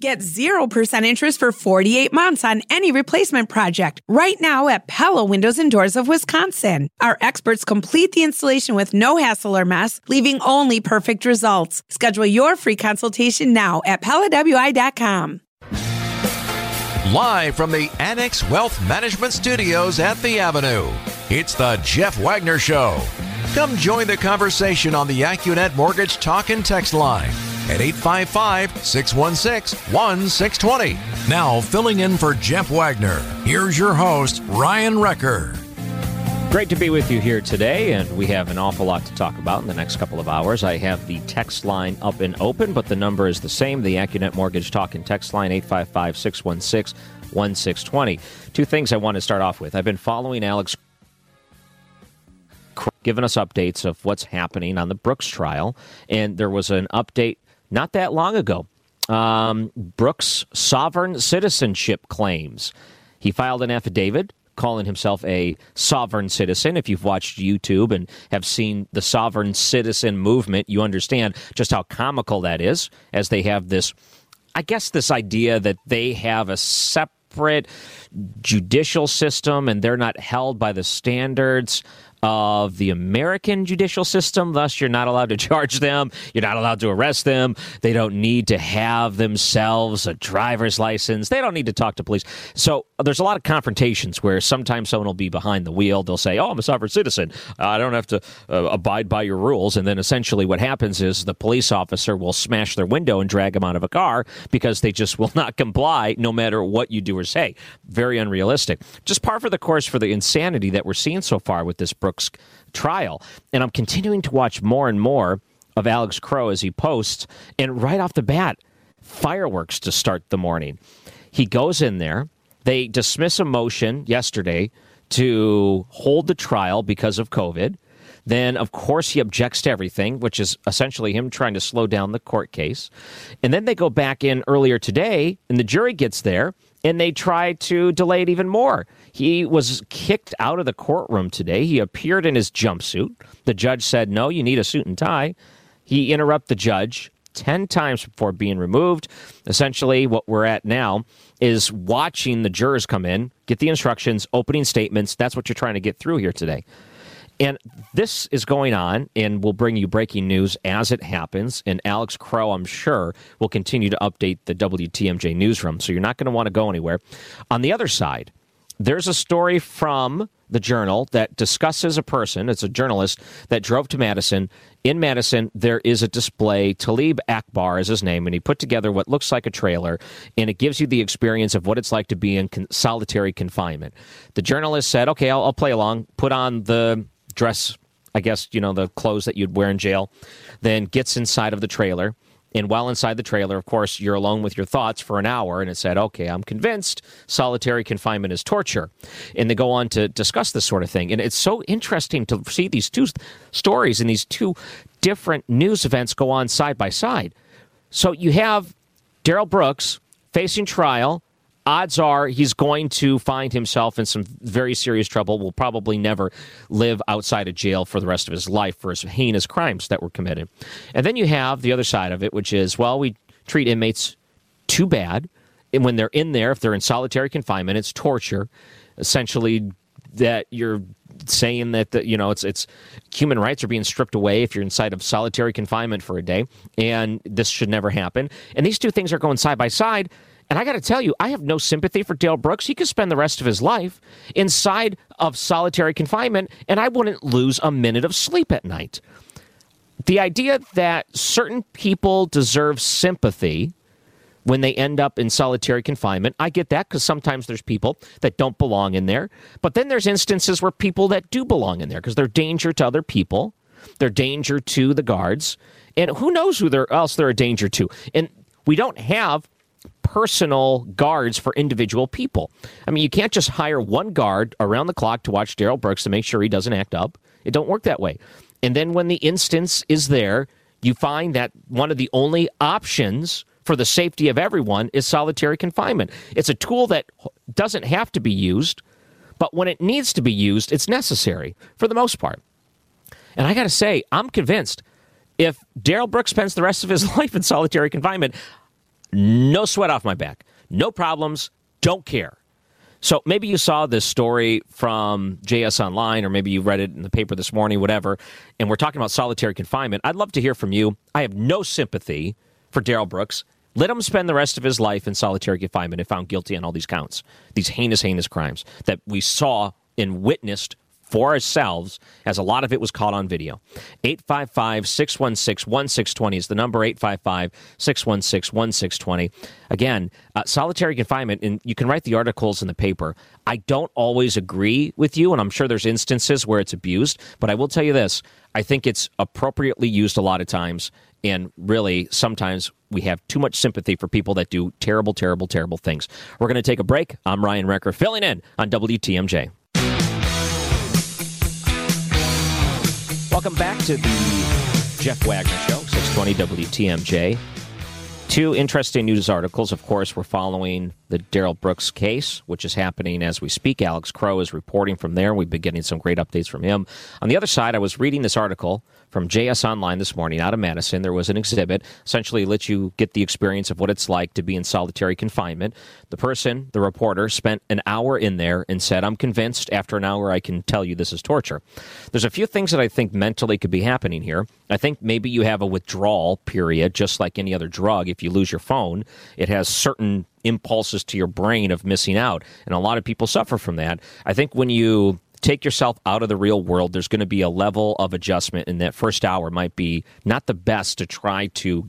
Get 0% interest for 48 months on any replacement project right now at Pella Windows and Doors of Wisconsin. Our experts complete the installation with no hassle or mess, leaving only perfect results. Schedule your free consultation now at PellaWI.com. Live from the Annex Wealth Management Studios at The Avenue, it's the Jeff Wagner Show. Come join the conversation on the AccuNet Mortgage Talk and Text line at 855 616 1620. Now, filling in for Jeff Wagner, here's your host, Ryan Wrecker. Great to be with you here today, and we have an awful lot to talk about in the next couple of hours. I have the text line up and open, but the number is the same the AccuNet Mortgage Talk and Text line, 855 616 1620. Two things I want to start off with. I've been following Alex giving us updates of what's happening on the Brooks trial, and there was an update not that long ago. Um, Brooks' sovereign citizenship claims. He filed an affidavit calling himself a sovereign citizen. If you've watched YouTube and have seen the sovereign citizen movement, you understand just how comical that is, as they have this, I guess, this idea that they have a separate judicial system and they're not held by the standards of the American judicial system. Thus, you're not allowed to charge them. You're not allowed to arrest them. They don't need to have themselves a driver's license. They don't need to talk to police. So there's a lot of confrontations where sometimes someone will be behind the wheel. They'll say, "Oh, I'm a sovereign citizen. I don't have to uh, abide by your rules." And then essentially, what happens is the police officer will smash their window and drag them out of a car because they just will not comply, no matter what you do or say. Very unrealistic. Just par for the course for the insanity that we're seeing so far with this Trial. And I'm continuing to watch more and more of Alex Crowe as he posts, and right off the bat, fireworks to start the morning. He goes in there they dismiss a motion yesterday to hold the trial because of COVID. Then, of course, he objects to everything, which is essentially him trying to slow down the court case. And then they go back in earlier today, and the jury gets there, and they try to delay it even more. He was kicked out of the courtroom today. He appeared in his jumpsuit. The judge said, No, you need a suit and tie. He interrupted the judge 10 times before being removed. Essentially, what we're at now is watching the jurors come in, get the instructions, opening statements. That's what you're trying to get through here today. And this is going on, and we'll bring you breaking news as it happens. And Alex Crowe, I'm sure, will continue to update the WTMJ newsroom. So you're not going to want to go anywhere. On the other side, there's a story from the Journal that discusses a person, it's a journalist, that drove to Madison. In Madison, there is a display. Talib Akbar is his name, and he put together what looks like a trailer, and it gives you the experience of what it's like to be in con- solitary confinement. The journalist said, Okay, I'll, I'll play along, put on the dress, I guess, you know, the clothes that you'd wear in jail, then gets inside of the trailer and while inside the trailer, of course, you're alone with your thoughts for an hour. And it said, okay, I'm convinced solitary confinement is torture. And they go on to discuss this sort of thing. And it's so interesting to see these two stories and these two different news events go on side by side. So you have Daryl Brooks facing trial odds are he's going to find himself in some very serious trouble, will probably never live outside of jail for the rest of his life for his heinous crimes that were committed. And then you have the other side of it, which is, well, we treat inmates too bad. And when they're in there, if they're in solitary confinement, it's torture. Essentially, that you're saying that the, you know it's it's human rights are being stripped away if you're inside of solitary confinement for a day, and this should never happen. And these two things are going side by side. And I got to tell you, I have no sympathy for Dale Brooks. He could spend the rest of his life inside of solitary confinement, and I wouldn't lose a minute of sleep at night. The idea that certain people deserve sympathy when they end up in solitary confinement, I get that because sometimes there's people that don't belong in there. But then there's instances where people that do belong in there because they're danger to other people, they're danger to the guards, and who knows who they're, else they're a danger to. And we don't have personal guards for individual people. I mean, you can't just hire one guard around the clock to watch Daryl Brooks to make sure he doesn't act up. It don't work that way. And then when the instance is there, you find that one of the only options for the safety of everyone is solitary confinement. It's a tool that doesn't have to be used, but when it needs to be used, it's necessary for the most part. And I got to say, I'm convinced if Daryl Brooks spends the rest of his life in solitary confinement, No sweat off my back. No problems. Don't care. So maybe you saw this story from JS Online, or maybe you read it in the paper this morning, whatever, and we're talking about solitary confinement. I'd love to hear from you. I have no sympathy for Daryl Brooks. Let him spend the rest of his life in solitary confinement if found guilty on all these counts, these heinous, heinous crimes that we saw and witnessed for ourselves, as a lot of it was caught on video. 855 616 1620 is the number 855 616 1620. Again, uh, solitary confinement, and you can write the articles in the paper. I don't always agree with you, and I'm sure there's instances where it's abused, but I will tell you this I think it's appropriately used a lot of times. And really, sometimes we have too much sympathy for people that do terrible, terrible, terrible things. We're going to take a break. I'm Ryan Wrecker, filling in on WTMJ. Welcome back to the Jeff Wagner Show, 620 WTMJ. Two interesting news articles. Of course, we're following the Daryl Brooks case, which is happening as we speak. Alex Crow is reporting from there. We've been getting some great updates from him. On the other side, I was reading this article from JS Online this morning out of Madison. There was an exhibit, essentially lets you get the experience of what it's like to be in solitary confinement. The person, the reporter, spent an hour in there and said, I'm convinced after an hour I can tell you this is torture. There's a few things that I think mentally could be happening here. I think maybe you have a withdrawal period, just like any other drug. If you lose your phone, it has certain impulses to your brain of missing out. And a lot of people suffer from that. I think when you take yourself out of the real world, there's going to be a level of adjustment, and that first hour might be not the best to try to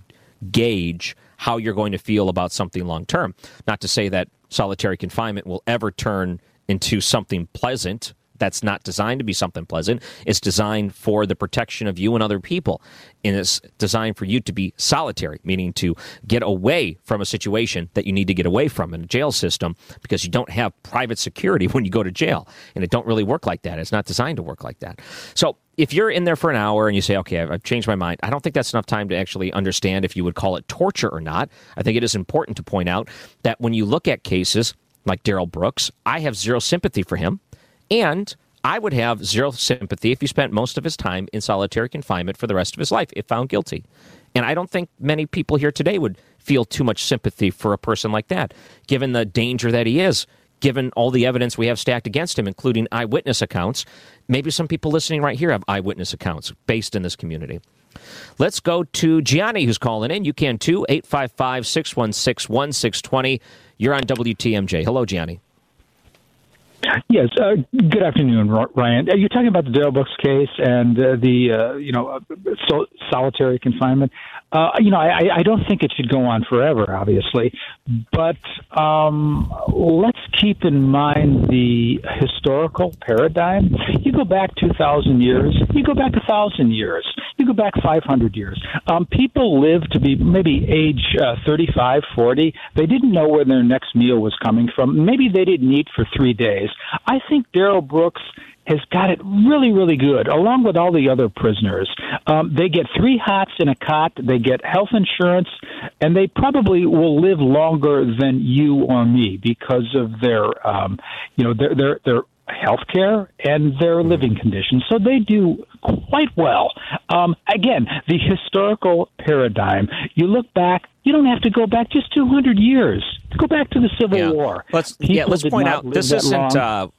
gauge how you're going to feel about something long term. Not to say that solitary confinement will ever turn into something pleasant that's not designed to be something pleasant. It's designed for the protection of you and other people. And it's designed for you to be solitary, meaning to get away from a situation that you need to get away from in a jail system because you don't have private security when you go to jail. And it don't really work like that. It's not designed to work like that. So if you're in there for an hour and you say, okay, I've changed my mind, I don't think that's enough time to actually understand if you would call it torture or not. I think it is important to point out that when you look at cases like Daryl Brooks, I have zero sympathy for him. And I would have zero sympathy if he spent most of his time in solitary confinement for the rest of his life if found guilty. And I don't think many people here today would feel too much sympathy for a person like that, given the danger that he is, given all the evidence we have stacked against him, including eyewitness accounts. Maybe some people listening right here have eyewitness accounts based in this community. Let's go to Gianni, who's calling in. You can too, 855 616 1620. You're on WTMJ. Hello, Gianni. Yes. Uh, good afternoon, Ryan. You're talking about the Darrell Brooks case and uh, the uh, you know so solitary confinement. Uh, you know, I, I don't think it should go on forever, obviously, but um, let's keep in mind the historical paradigm. You go back 2,000 years, you go back 1,000 years, you go back 500 years. Um, people lived to be maybe age uh, 35, 40. They didn't know where their next meal was coming from. Maybe they didn't eat for three days. I think Daryl Brooks has got it really, really good, along with all the other prisoners. Um, they get three hots in a cot, they get health insurance, and they probably will live longer than you or me because of their, um, you know, their their their health care and their living conditions. So they do quite well. Um, again, the historical paradigm. You look back. You don't have to go back just 200 years. Go back to the Civil yeah. War. Let's People yeah. Let's point out this isn't. Uh,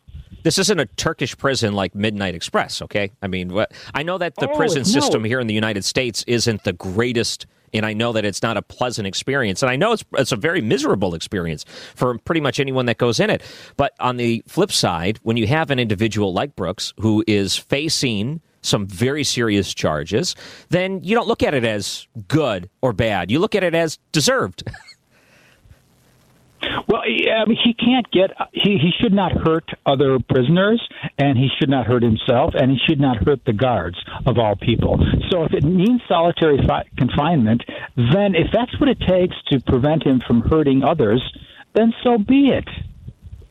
this isn't a Turkish prison like Midnight Express, okay? I mean, what, I know that the oh, prison system here in the United States isn't the greatest and I know that it's not a pleasant experience, and I know it's it's a very miserable experience for pretty much anyone that goes in it. But on the flip side, when you have an individual like Brooks who is facing some very serious charges, then you don't look at it as good or bad. You look at it as deserved. Well, I mean, he can't get. He he should not hurt other prisoners, and he should not hurt himself, and he should not hurt the guards of all people. So, if it means solitary fi- confinement, then if that's what it takes to prevent him from hurting others, then so be it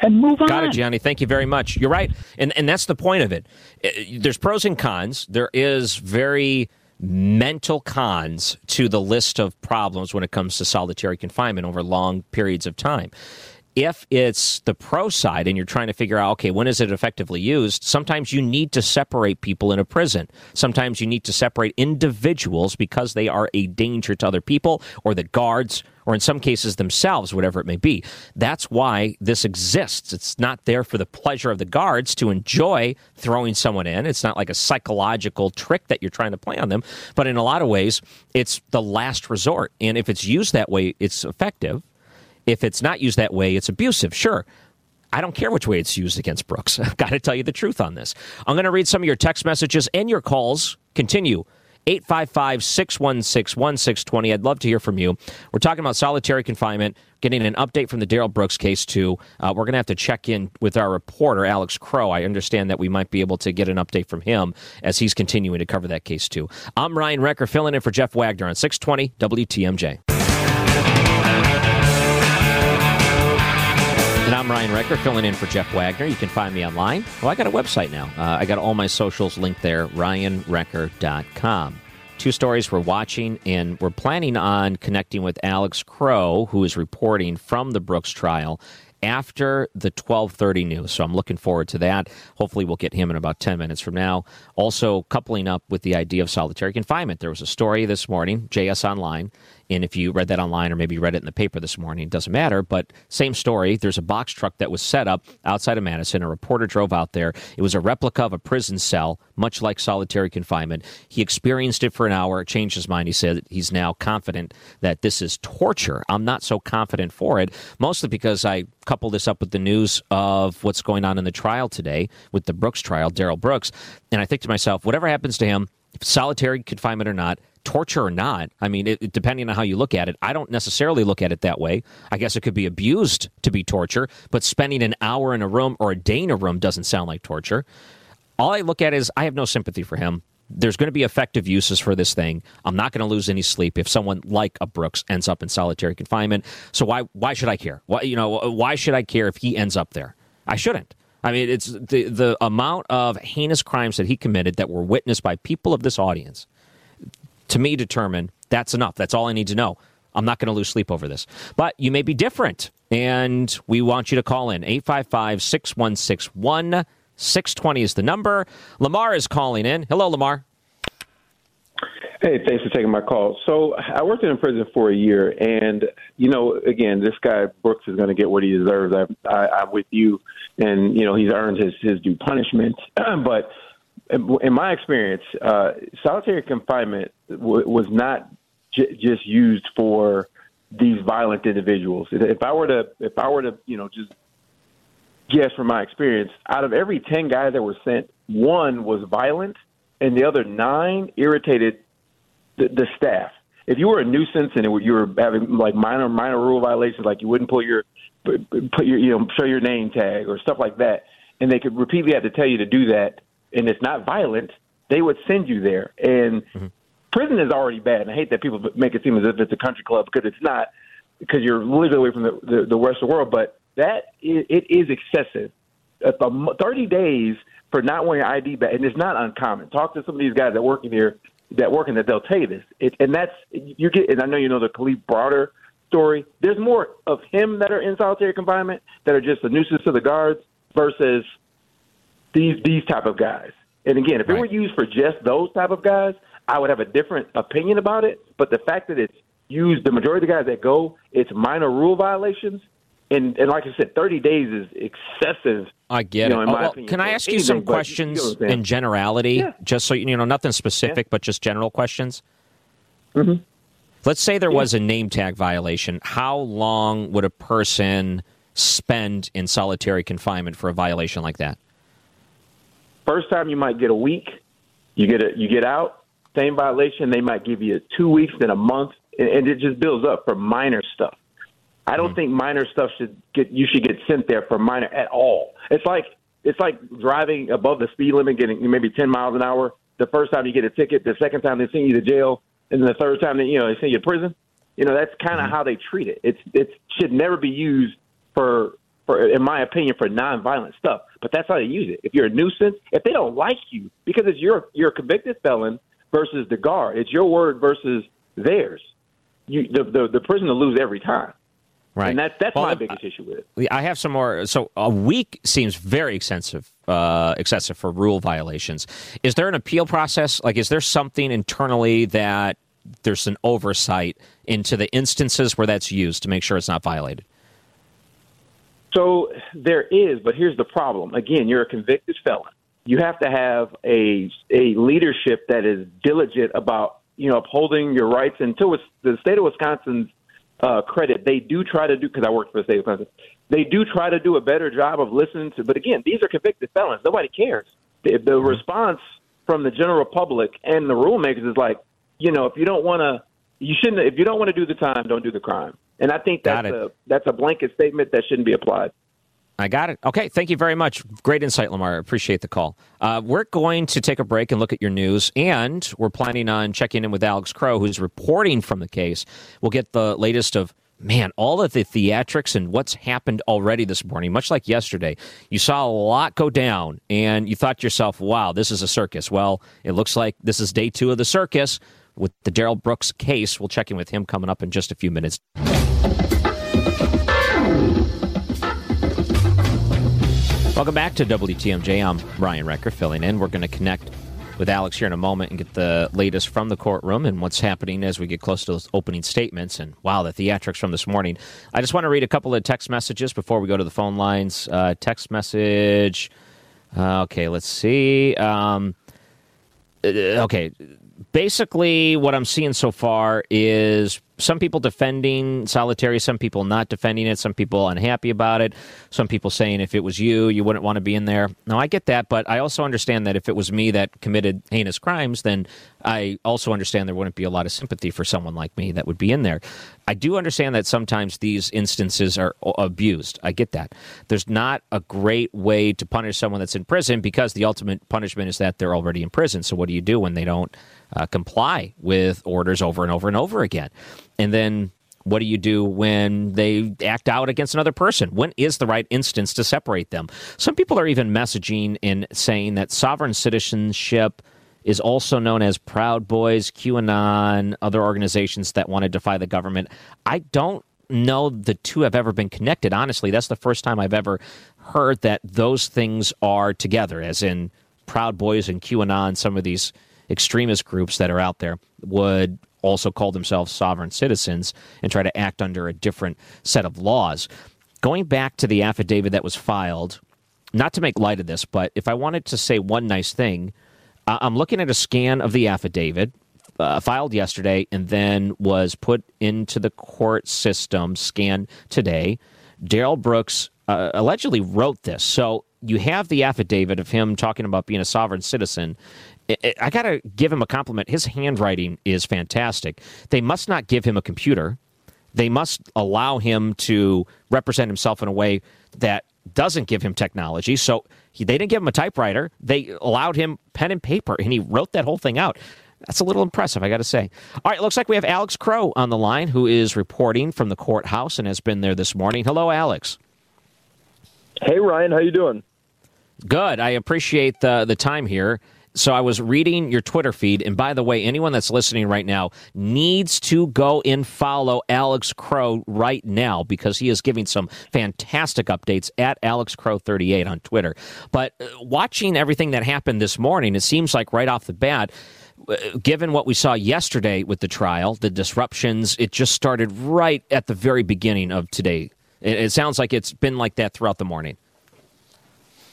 and move on. Got it, Gianni. Thank you very much. You're right, and and that's the point of it. Uh, there's pros and cons. There is very mental cons to the list of problems when it comes to solitary confinement over long periods of time. if it's the pro side and you're trying to figure out, okay, when is it effectively used? Sometimes you need to separate people in a prison. Sometimes you need to separate individuals because they are a danger to other people or the guards or in some cases themselves, whatever it may be. That's why this exists. It's not there for the pleasure of the guards to enjoy throwing someone in. It's not like a psychological trick that you're trying to play on them. But in a lot of ways, it's the last resort. And if it's used that way, it's effective. If it's not used that way, it's abusive. Sure. I don't care which way it's used against Brooks. I've got to tell you the truth on this. I'm going to read some of your text messages and your calls. Continue 855 616 1620. I'd love to hear from you. We're talking about solitary confinement, getting an update from the Daryl Brooks case, too. Uh, we're going to have to check in with our reporter, Alex Crow. I understand that we might be able to get an update from him as he's continuing to cover that case, too. I'm Ryan Wrecker, filling in for Jeff Wagner on 620 WTMJ. Ryan Wrecker, filling in for Jeff Wagner. You can find me online. Well, I got a website now. Uh, I got all my socials linked there, ryanwrecker.com. Two stories we're watching, and we're planning on connecting with Alex Crow, who is reporting from the Brooks trial after the 12:30 news. So I'm looking forward to that. Hopefully we'll get him in about 10 minutes from now. Also coupling up with the idea of solitary confinement. There was a story this morning, JS Online, and if you read that online or maybe read it in the paper this morning, it doesn't matter. But same story. There's a box truck that was set up outside of Madison. A reporter drove out there. It was a replica of a prison cell, much like solitary confinement. He experienced it for an hour, changed his mind. He said he's now confident that this is torture. I'm not so confident for it, mostly because I couple this up with the news of what's going on in the trial today with the Brooks trial, Daryl Brooks. And I think to myself, whatever happens to him, solitary confinement or not, torture or not, I mean, it, depending on how you look at it, I don't necessarily look at it that way. I guess it could be abused to be torture, but spending an hour in a room or a day in a room doesn't sound like torture. All I look at is I have no sympathy for him. There's going to be effective uses for this thing. I'm not going to lose any sleep if someone like a Brooks ends up in solitary confinement. So why why should I care? Why you know why should I care if he ends up there? I shouldn't. I mean, it's the the amount of heinous crimes that he committed that were witnessed by people of this audience to me determine that's enough. That's all I need to know. I'm not going to lose sleep over this. But you may be different, and we want you to call in 855 616 620 is the number. Lamar is calling in. Hello, Lamar. Hey, thanks for taking my call. So I worked in a prison for a year, and you know, again, this guy Brooks is going to get what he deserves. I, I, I'm with you, and you know, he's earned his his due punishment. but in my experience, uh, solitary confinement w- was not j- just used for these violent individuals. If I were to, if I were to, you know, just guess from my experience, out of every ten guys that were sent, one was violent, and the other nine irritated the, the staff. If you were a nuisance and it, you were having like minor minor rule violations, like you wouldn't put your put your you know show your name tag or stuff like that, and they could repeatedly have to tell you to do that and it's not violent, they would send you there. And mm-hmm. prison is already bad. And I hate that people make it seem as if it's a country club because it's not, because you're literally away from the, the, the rest of the world. But that is, it is excessive. Uh, 30 days for not wearing your ID badge, and it's not uncommon. Talk to some of these guys that work in here, that work in that they'll tell you this. It, and that's you get. And I know you know the Kalief Browder story. There's more of him that are in solitary confinement that are just a nuisance to the guards versus these these type of guys. And again, if right. it were used for just those type of guys, I would have a different opinion about it. But the fact that it's used, the majority of the guys that go, it's minor rule violations. And, and like I said, 30 days is excessive. I get you know, it. Oh, well, can I ask you some questions you know in generality, yeah. just so you know, nothing specific, yeah. but just general questions? Mm-hmm. Let's say there yeah. was a name tag violation. How long would a person spend in solitary confinement for a violation like that? First time you might get a week. You get a you get out, same violation. They might give you two weeks, then a month, and, and it just builds up for minor stuff. I don't mm-hmm. think minor stuff should get you should get sent there for minor at all. It's like it's like driving above the speed limit, getting maybe ten miles an hour. The first time you get a ticket, the second time they send you to jail, and then the third time they you know they send you to prison. You know that's kind of mm-hmm. how they treat it. It's it should never be used for for, in my opinion, for nonviolent stuff. But that's how they use it. If you're a nuisance, if they don't like you, because it's your you're a convicted felon versus the guard, it's your word versus theirs. You the the, the prison will lose every time. Right. And that, that's Well, my biggest issue with it. I have some more. So a week seems very excessive, uh, excessive for rule violations. Is there an appeal process? Like, is there something internally that there's an oversight into the instances where that's used to make sure it's not violated? So there is, but here's the problem. Again, you're a convicted felon. You have to have a a leadership that is diligent about you know upholding your rights. Until it's the state of Wisconsin's uh, credit, they do try to do because I work for the state of Wisconsin. They do try to do a better job of listening to. But again, these are convicted felons. Nobody cares. The, the response from the general public and the rulemakers is like, you know, if you don't want to, you shouldn't. If you don't want to do the time, don't do the crime. And I think that's a that's a blanket statement that shouldn't be applied. I got it. Okay, thank you very much. Great insight, Lamar. Appreciate the call. Uh, we're going to take a break and look at your news, and we're planning on checking in with Alex Crow, who's reporting from the case. We'll get the latest of man, all of the theatrics and what's happened already this morning. Much like yesterday, you saw a lot go down, and you thought to yourself, "Wow, this is a circus." Well, it looks like this is day two of the circus with the Daryl Brooks case. We'll check in with him coming up in just a few minutes. Welcome back to WTMJ. I'm Ryan Wrecker filling in. We're going to connect with Alex here in a moment and get the latest from the courtroom and what's happening as we get close to those opening statements. And wow, the theatrics from this morning. I just want to read a couple of text messages before we go to the phone lines. Uh, text message. Uh, okay, let's see. Um, uh, okay, basically, what I'm seeing so far is some people defending solitary, some people not defending it, some people unhappy about it, some people saying if it was you, you wouldn't want to be in there. Now, I get that, but I also understand that if it was me that committed heinous crimes, then I also understand there wouldn't be a lot of sympathy for someone like me that would be in there. I do understand that sometimes these instances are abused. I get that. There's not a great way to punish someone that's in prison because the ultimate punishment is that they're already in prison. So what do you do when they don't uh, comply with orders over and over and over again? And then what do you do when they act out against another person? When is the right instance to separate them? Some people are even messaging and saying that sovereign citizenship is also known as Proud Boys, QAnon, other organizations that want to defy the government. I don't know the two have ever been connected. Honestly, that's the first time I've ever heard that those things are together, as in Proud Boys and QAnon, some of these extremist groups that are out there would also call themselves sovereign citizens and try to act under a different set of laws. Going back to the affidavit that was filed, not to make light of this, but if I wanted to say one nice thing, I'm looking at a scan of the affidavit uh, filed yesterday and then was put into the court system, scanned today. Daryl Brooks uh, allegedly wrote this. So you have the affidavit of him talking about being a sovereign citizen. I- got to give him a compliment. His handwriting is fantastic. They must not give him a computer. They must allow him to represent himself in a way that doesn't give him technology. So he, they didn't give him a typewriter. They allowed him pen and paper, and he wrote that whole thing out. That's a little impressive, I got to say. All right, looks like we have Alex Crow on the line, who is reporting from the courthouse and has been there this morning. Hello, Alex. Hey Ryan, how you doing? Good. I appreciate the the time here. So I was reading your Twitter feed, and by the way, anyone that's listening right now needs to go and follow Alex Crow right now because he is giving some fantastic updates at Alex Crow 38 on Twitter. But uh, watching everything that happened this morning, it seems like right off the bat, uh, given what we saw yesterday with the trial, the disruptions, it just started right at the very beginning of today. It, it sounds like it's been like that throughout the morning.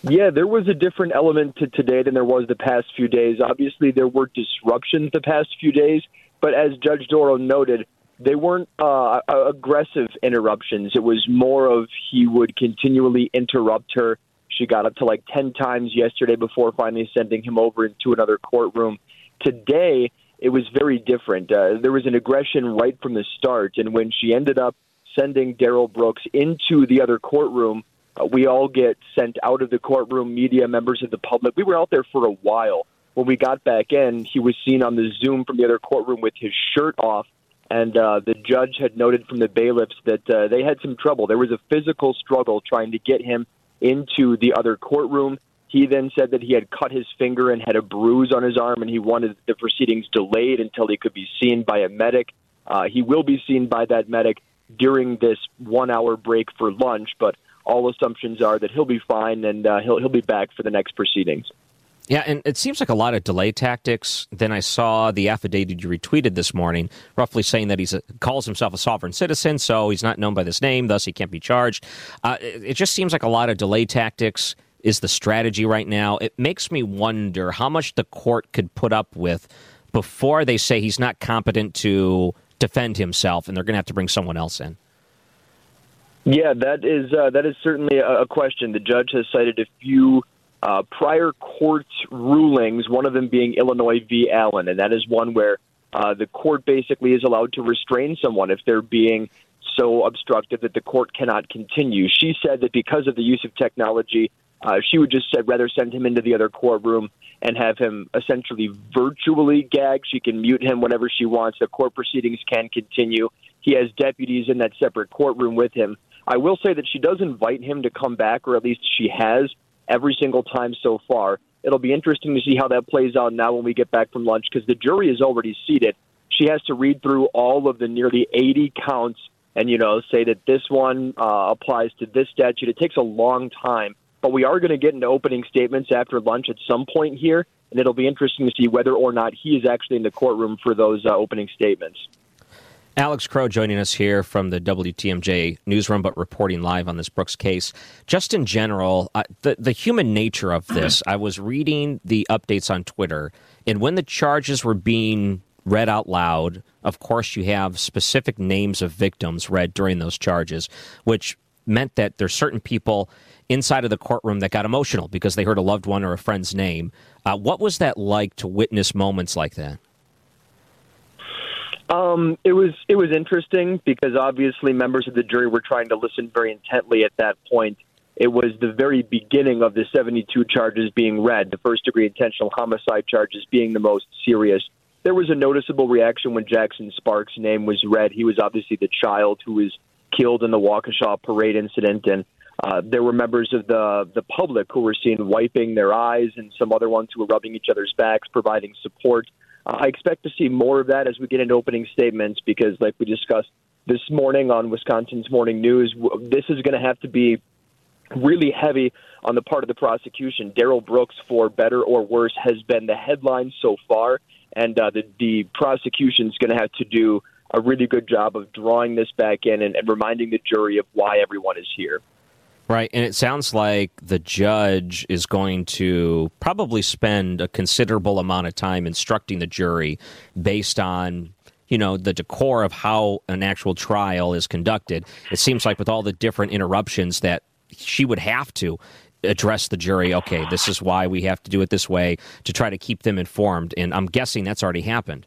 Yeah, there was a different element to today than there was the past few days. Obviously, there were disruptions the past few days, but as Judge Dorow noted, they weren't uh, aggressive interruptions. It was more of he would continually interrupt her. She got up to like 10 times yesterday before finally sending him over into another courtroom. Today, it was very different. Uh, there was an aggression right from the start, and when she ended up sending Daryl Brooks into the other courtroom, we all get sent out of the courtroom, media, members of the public. We were out there for a while. When we got back in, he was seen on the Zoom from the other courtroom with his shirt off. And uh, the judge had noted from the bailiffs that uh, they had some trouble. There was a physical struggle trying to get him into the other courtroom. He then said that he had cut his finger and had a bruise on his arm, and he wanted the proceedings delayed until he could be seen by a medic. Uh, he will be seen by that medic. during this one hour break for lunch. But all assumptions are that he'll be fine and uh, he'll he'll be back for the next proceedings. Yeah, and it seems like a lot of delay tactics. Then I saw the affidavit you retweeted this morning, roughly saying that he calls himself a sovereign citizen, so he's not known by this name, thus he can't be charged. Uh, it, it just seems like a lot of delay tactics is the strategy right now. It makes me wonder how much the court could put up with before they say he's not competent to defend himself, and they're going to have to bring someone else in. Yeah, that is uh, that is certainly a question. The judge has cited a few uh, prior court rulings, one of them being Illinois v. Allen, and that is one where uh, the court basically is allowed to restrain someone if they're being so obstructive that the court cannot continue. She said that because of the use of technology, uh, she would just said rather send him into the other courtroom and have him essentially virtually gagged. She can mute him whenever she wants. The court proceedings can continue. He has deputies in that separate courtroom with him. I will say that she does invite him to come back, or at least she has every single time so far. It'll be interesting to see how that plays out now when we get back from lunch because the jury is already seated. She has to read through all of the nearly 80 counts and, you know, say that this one uh, applies to this statute. It takes a long time, but we are going to get into opening statements after lunch at some point here, and it'll be interesting to see whether or not he is actually in the courtroom for those uh, opening statements. Alex Crow joining us here from the WTMJ newsroom, but reporting live on this Brooks case. Just in general, uh, the the human nature of this. I was reading the updates on Twitter, and when the charges were being read out loud, of course, you have specific names of victims read during those charges, which meant that there's certain people inside of the courtroom that got emotional because they heard a loved one or a friend's name. Uh, what was that like to witness moments like that? Um, it was it was interesting because obviously members of the jury were trying to listen very intently at that point. It was the very beginning of the 72 charges being read, the first degree intentional homicide charges being the most serious. There was a noticeable reaction when Jackson Sparks' name was read. He was obviously the child who was killed in the Waukesha parade incident, and uh, there were members of the the public who were seen wiping their eyes, and some other ones who were rubbing each other's backs, providing support. I expect to see more of that as we get into opening statements because, like we discussed this morning on Wisconsin's Morning News, this is going to have to be really heavy on the part of the prosecution. Daryl Brooks, for better or worse, has been the headline so far, and uh, the, the prosecution is going to have to do a really good job of drawing this back in and, and reminding the jury of why everyone is here. Right. And it sounds like the judge is going to probably spend a considerable amount of time instructing the jury based on you know the decor of how an actual trial is conducted it seems like with all the different interruptions that she would have to address the jury okay this is why we have to do it this way to try to keep them informed and i'm guessing that's already happened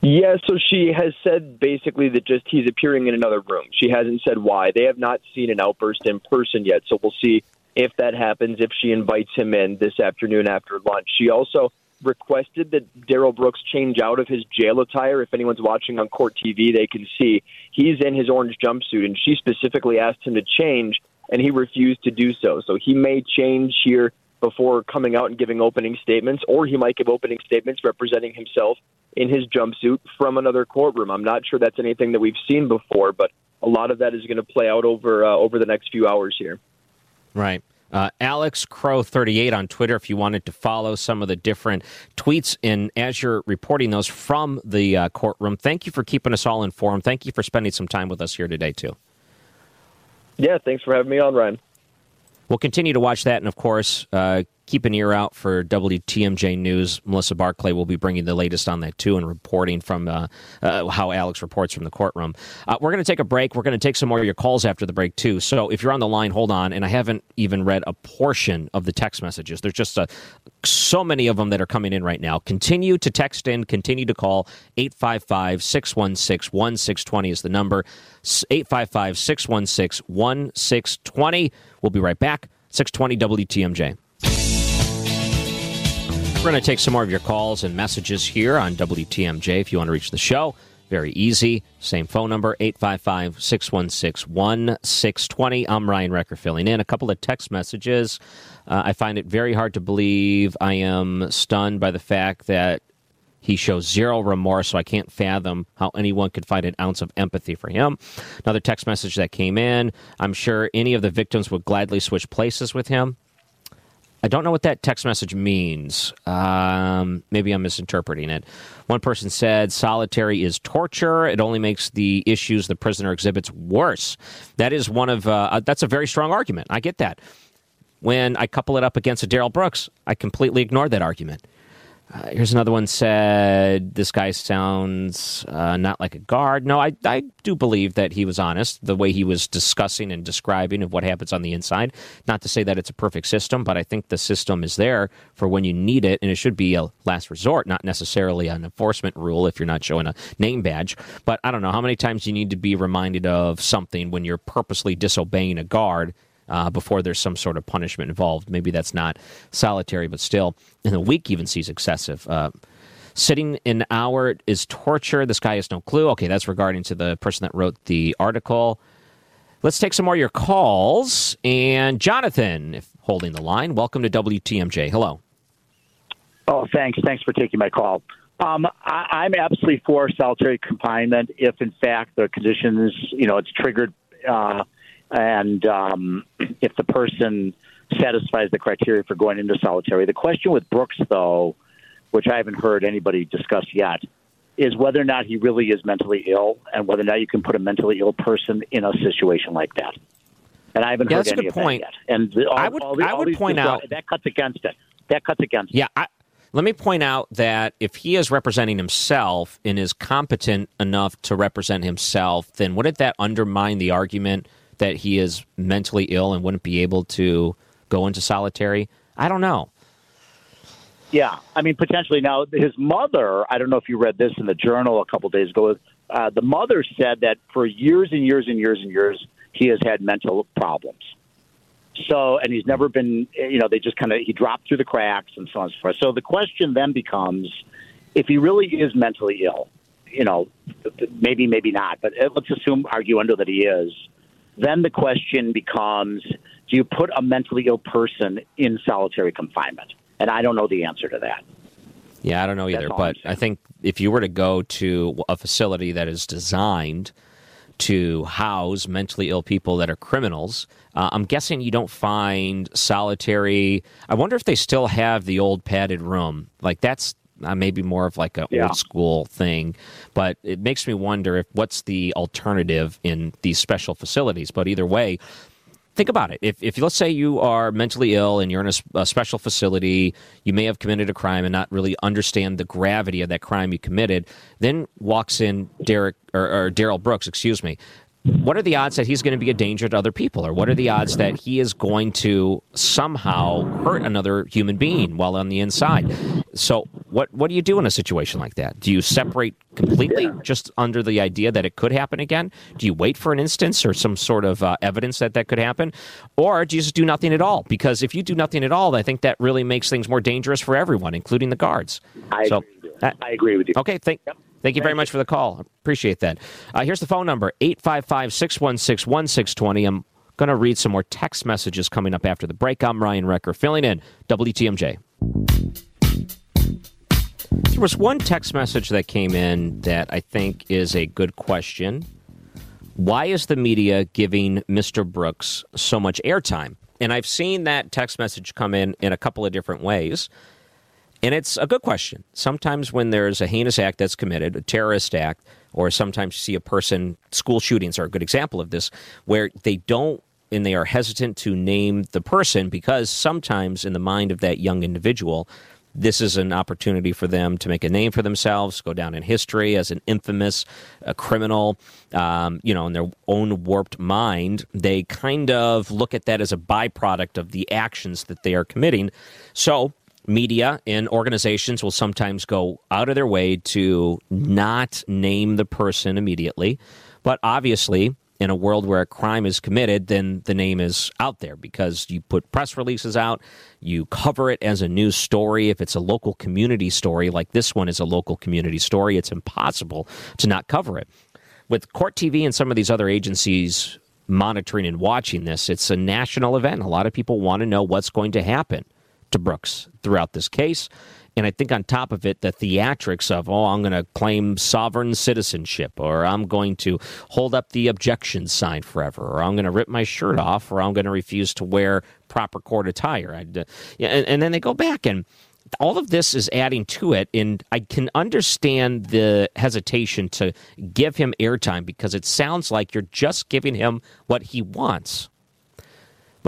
yeah, so she has said basically that just he's appearing in another room. She hasn't said why. They have not seen an outburst in person yet, so we'll see if that happens, if she invites him in this afternoon after lunch. She also requested that Daryl Brooks change out of his jail attire. If anyone's watching on court TV, they can see he's in his orange jumpsuit, and she specifically asked him to change, and he refused to do so. So he may change here before coming out and giving opening statements, or he might give opening statements representing himself in his jumpsuit from another courtroom. I'm not sure that's anything that we've seen before, but a lot of that is going to play out over uh, over the next few hours here. Right. Uh, Alex Crow 38 on Twitter if you wanted to follow some of the different tweets and as you're reporting those from the uh, courtroom. Thank you for keeping us all informed. Thank you for spending some time with us here today, too. Yeah, thanks for having me on, Ryan. We'll continue to watch that, and of course, uh, keep an ear out for WTMJ News. Melissa Barclay will be bringing the latest on that too and reporting from uh, uh, how Alex reports from the courtroom. Uh, we're going to take a break. We're going to take some more of your calls after the break too. So if you're on the line, hold on. And I haven't even read a portion of the text messages. There's just uh, so many of them that are coming in right now. Continue to text in. Continue to call 855 616 1620 is the number. 855 616 1620. We'll be right back. 620 WTMJ. We're going to take some more of your calls and messages here on WTMJ if you want to reach the show. Very easy. Same phone number, 855 616 1620. I'm Ryan Wrecker filling in. A couple of text messages. Uh, I find it very hard to believe. I am stunned by the fact that He shows zero remorse, so I can't fathom how anyone could find an ounce of empathy for him. Another text message that came in I'm sure any of the victims would gladly switch places with him. I don't know what that text message means. Um, maybe I'm misinterpreting it. One person said solitary is torture. It only makes the issues the prisoner exhibits worse. That is one of uh, uh that's a very strong argument. I get that. When I couple it up against a Daryl Brooks, I completely ignore that argument. Uh, here's another one said, This guy sounds uh, not like a guard. No, I, I do believe that he was honest, the way he was discussing and describing of what happens on the inside. Not to say that it's a perfect system, but I think the system is there for when you need it, and it should be a last resort, not necessarily an enforcement rule if you're not showing a name badge. But I don't know how many times you need to be reminded of something when you're purposely disobeying a guard uh, before there's some sort of punishment involved. Maybe that's not solitary, but still, in the week even sees excessive. Uh, sitting an hour is torture. This guy has no clue. Okay, that's regarding to the person that wrote the article. Let's take some more of your calls. And Jonathan, if holding the line, welcome to WTMJ. Hello. Oh, thanks. Thanks for taking my call. Um, I, am absolutely for solitary confinement if, in fact, the conditions, you know, it's triggered uh, and um, if the person satisfies the criteria for going into solitary. The question with Brooks, though, which I haven't heard anybody discuss yet, is whether or not he really is mentally ill and whether or not you can put a mentally ill person in a situation like that. And I haven't yeah, heard any of point. that yet. And the, all, I would, all the, I would point out that cuts against it. That cuts against yeah, it. Yeah, let me point out that if he is representing himself and is competent enough to represent himself, then wouldn't that undermine the argument that he is mentally ill and wouldn't be able to go into solitary? I don't know. Yeah, I mean potentially. Now his mother, I don't know if you read this in the journal a couple days ago. Uh, the mother said that for years and years and years and years he has had mental problems. So, and he's never been, you know, they just kind of he dropped through the cracks and so on and so forth. So the question then becomes, if he really is mentally ill, you know, maybe maybe not, but let's assume arguendo that he is then the question becomes do you put a mentally ill person in solitary confinement? And I don't know the answer to that. Yeah, I don't know either. But I think if you were to go to a facility that is designed to house mentally ill people that are criminals, uh, I'm guessing you don't find solitary. I wonder if they still have the old padded room. Like that's uh, maybe more of like an yeah. old school thing. But it makes me wonder if what's the alternative in these special facilities. But either way, think about it. If, if let's say you are mentally ill and you're in a, a, special facility, you may have committed a crime and not really understand the gravity of that crime you committed. Then walks in Derek or, or Darrell Brooks, excuse me, what are the odds that he's going to be a danger to other people or what are the odds that he is going to somehow hurt another human being while on the inside so what what do you do in a situation like that do you separate completely yeah. just under the idea that it could happen again do you wait for an instance or some sort of uh, evidence that that could happen or do you just do nothing at all because if you do nothing at all i think that really makes things more dangerous for everyone including the guards I so agree that, I agree with you okay thank yep. Thank you very much for the call. Appreciate that. Uh, here's the phone number 855 616 1620. I'm going to read some more text messages coming up after the break. I'm Ryan Wrecker, filling in WTMJ. There was one text message that came in that I think is a good question. Why is the media giving Mr. Brooks so much airtime? And I've seen that text message come in in a couple of different ways. And it's a good question. Sometimes when there's a heinous act that's committed, a terrorist act, or sometimes you see a person, school shootings are a good example of this, where they don't and they are hesitant to name the person because sometimes in the mind of that young individual, this is an opportunity for them to make a name for themselves, go down in history as an infamous uh, criminal. Um, you know, in their own warped mind, they kind of look at that as a byproduct of the actions that they are committing. So media and organizations will sometimes go out of their way to not name the person immediately. But obviously, in a world where a crime is committed, then the name is out there because you put press releases out, you cover it as a news story. If it's a local community story, like this one is a local community story, it's impossible to not cover it. With Court TV and some of these other agencies monitoring and watching this, it's a national event. A lot of people want to know what's going to happen to Brooks throughout this case. And I think on top of it, the theatrics of, oh, I'm going to claim sovereign citizenship, or I'm going to hold up the objection sign forever, or I'm going to rip my shirt off, or I'm going to refuse to wear proper court attire. Uh, yeah, and, and then they go back and all of this is adding to it, and I can understand the hesitation to give him airtime because it sounds like you're just giving him what he wants.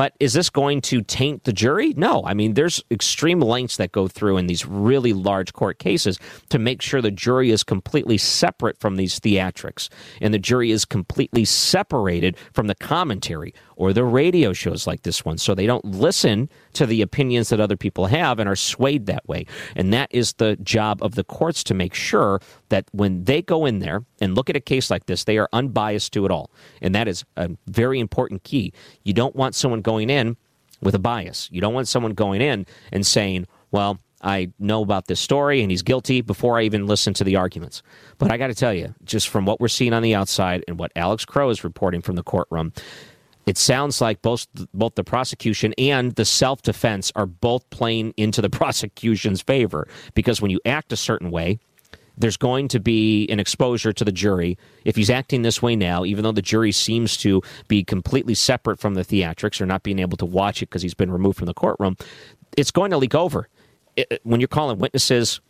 But is this going to taint the jury? No. I mean, there's extreme lengths that go through in these really large court cases to make sure the jury is completely separate from these theatrics and the jury is completely separated from the commentary or the radio shows like this one. So they don't listen to the opinions that other people have and are swayed that way. And that is the job of the courts to make sure that when they go in there and look at a case like this, they are unbiased to it all. And that is a very important key. You don't want someone going in with a bias. You don't want someone going in and saying, well, I know about this story and he's guilty before I even listen to the arguments. But I got to tell you, just from what we're seeing on the outside and what Alex Crowe is reporting from the courtroom, it sounds like both both the prosecution and the self defense are both playing into the prosecution's favor because when you act a certain way, there's going to be an exposure to the jury. If he's acting this way now, even though the jury seems to be completely separate from the theatrics or not being able to watch it because he's been removed from the courtroom, it's going to leak over. It, when you're calling witnesses,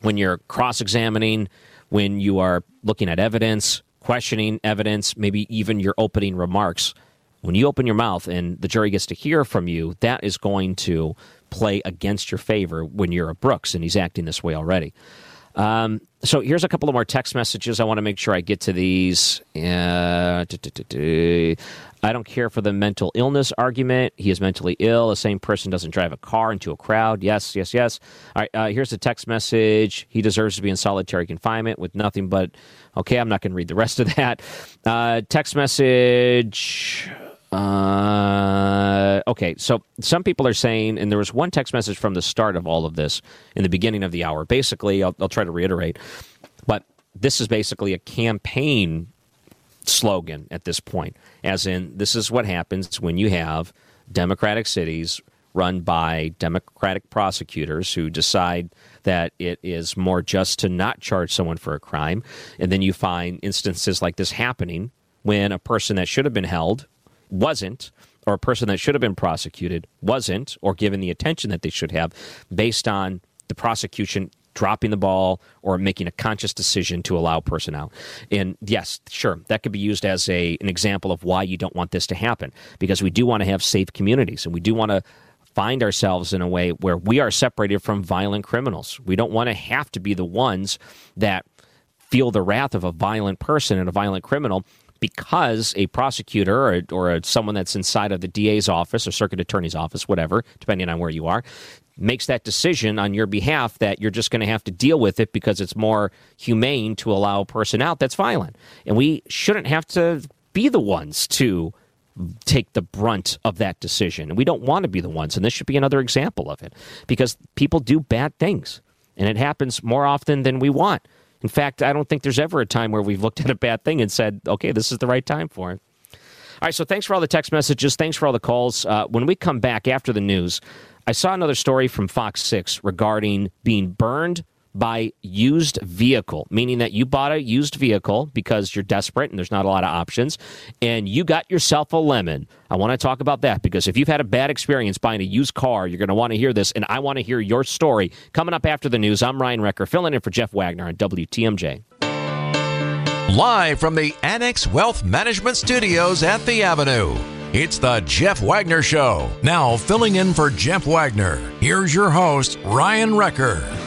when you're cross examining, when you are looking at evidence, questioning evidence, maybe even your opening remarks when you open your mouth and the jury gets to hear from you, that is going to play against your favor when you're a Brooks, and he's acting this way already. Um, so here's a couple of more text messages. I want to make sure I get to these. Uh, I don't care for the mental illness argument. He is mentally ill. The same person doesn't drive a car into a crowd. Yes, yes, yes. All right, uh, here's a text message. He deserves to be in solitary confinement with nothing but. Okay, I'm not going to read the rest of that. Uh, text message. Uh, okay, so some people are saying, and there was one text message from the start of all of this in the beginning of the hour. Basically, I'll, I'll try to reiterate, but this is basically a campaign slogan at this point, as in, this is what happens when you have Democratic cities run by Democratic prosecutors who decide that it is more just to not charge someone for a crime. And then you find instances like this happening when a person that should have been held wasn't, or a person that should have been prosecuted wasn't, or given the attention that they should have, based on the prosecution dropping the ball or making a conscious decision to allow person out. And yes, sure, that could be used as a an example of why you don't want this to happen because we do want to have safe communities and we do want to find ourselves in a way where we are separated from violent criminals. We don't want to have to be the ones that feel the wrath of a violent person and a violent criminal because a prosecutor or, or someone that's inside of the DA's office or circuit attorney's office, whatever, depending on where you are, makes that decision on your behalf that you're just going to have to deal with it because it's more humane to allow a person out that's violent. And we shouldn't have to be the ones to take the brunt of that decision. And we don't want to be the ones. And this should be another example of it because people do bad things. And it happens more often than we want. In fact, I don't think there's ever a time where we've looked at a bad thing and said, okay, this is the right time for it. All right, so thanks for all the text messages. Thanks for all the calls. Uh, when we come back after the news, I saw another story from Fox 6 regarding being burned by used vehicle, meaning that you bought a used vehicle because you're desperate and there's not a lot of options, and you got yourself a lemon. I want to talk about that because if you've had a bad experience buying a used car, you're going to want to hear this, and I want to hear your story. Coming up after the news, I'm Ryan Wrecker, filling in for Jeff Wagner on WTMJ. Live from the Annex Wealth Management Studios at the Avenue. It's the Jeff Wagner Show. Now, filling in for Jeff Wagner, here's your host, Ryan Wrecker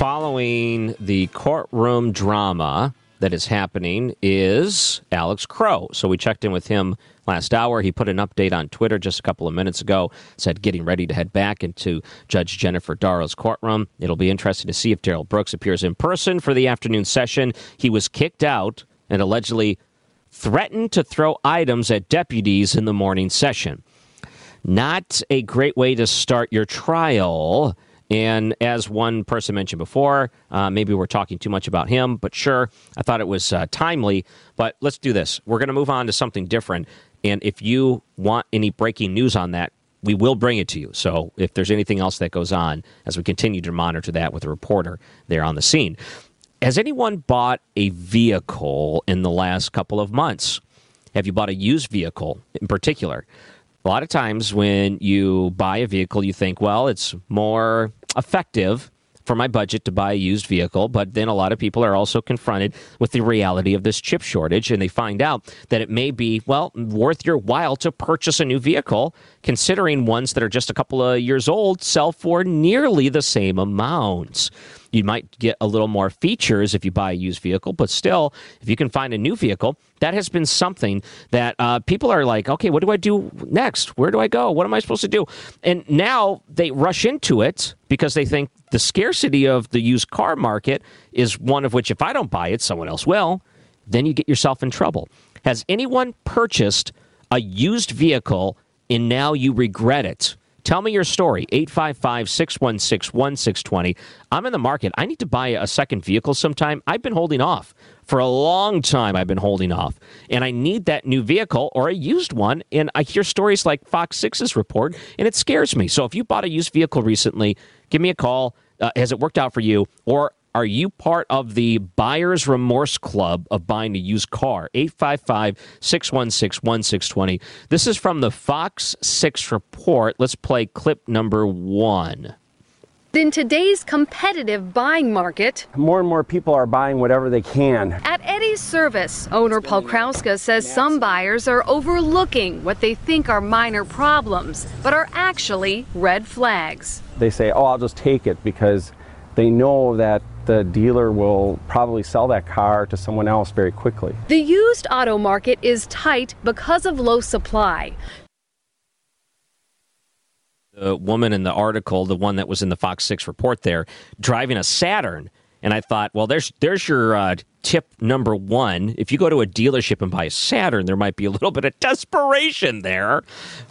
following the courtroom drama that is happening is Alex Crowe. So we checked in with him last hour. He put an update on Twitter just a couple of minutes ago, said getting ready to head back into Judge Jennifer Dorow's courtroom. It'll be interesting to see if Darrell Brooks appears in person for the afternoon session. He was kicked out and allegedly threatened to throw items at deputies in the morning session. Not a great way to start your trial and as one person mentioned before, uh, maybe we're talking too much about him, but sure, I thought it was uh, timely. But let's do this. We're going to move on to something different. And if you want any breaking news on that, we will bring it to you. So if there's anything else that goes on, as we continue to monitor that with a reporter there on the scene. Has anyone bought a vehicle in the last couple of months? Have you bought a used vehicle in particular? A lot of times when you buy a vehicle, you think, well, it's more effective for my budget to buy a used vehicle. But then a lot of people are also confronted with the reality of this chip shortage, and they find out that it may be, well, worth your while to purchase a new vehicle, considering ones that are just a couple of years old sell for nearly the same amounts. You might get a little more features if you buy a used vehicle, but still, if you can find a new vehicle, that has been something that uh, people are like, okay, what do I do next? Where do I go? What am I supposed to do? And now they rush into it because they think the scarcity of the used car market is one of which, if I don't buy it, someone else will. Then you get yourself in trouble. Has anyone purchased a used vehicle and now you regret it? Tell me your story. 855 616 1620. I'm in the market. I need to buy a second vehicle sometime. I've been holding off. For a long time, I've been holding off. And I need that new vehicle or a used one. And I hear stories like Fox 6's report, and it scares me. So if you bought a used vehicle recently, give me a call. Uh, has it worked out for you? Or are you part of the buyer's remorse club of buying a used car? 855 616 1620. This is from the Fox 6 report. Let's play clip number one. In today's competitive buying market, more and more people are buying whatever they can. At Eddie's Service, owner Paul Krauska says some buyers are overlooking what they think are minor problems, but are actually red flags. They say, oh, I'll just take it because they know that the dealer will probably sell that car to someone else very quickly. The used auto market is tight because of low supply. The woman in the article, the one that was in the Fox 6 report there, driving a Saturn. And I thought, well, there's there's your uh, tip number one. If you go to a dealership and buy a Saturn, there might be a little bit of desperation there.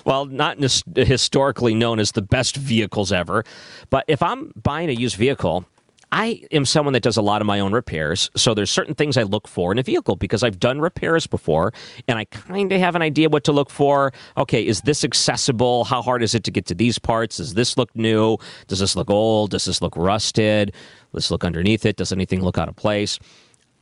Well, not historically known as the best vehicles ever. But if I'm buying a used vehicle, I am someone that does a lot of my own repairs. So there's certain things I look for in a vehicle because I've done repairs before and I kind of have an idea what to look for. Okay, is this accessible? How hard is it to get to these parts? Does this look new? Does this look old? Does this look rusted? Let's look underneath it. Does anything look out of place?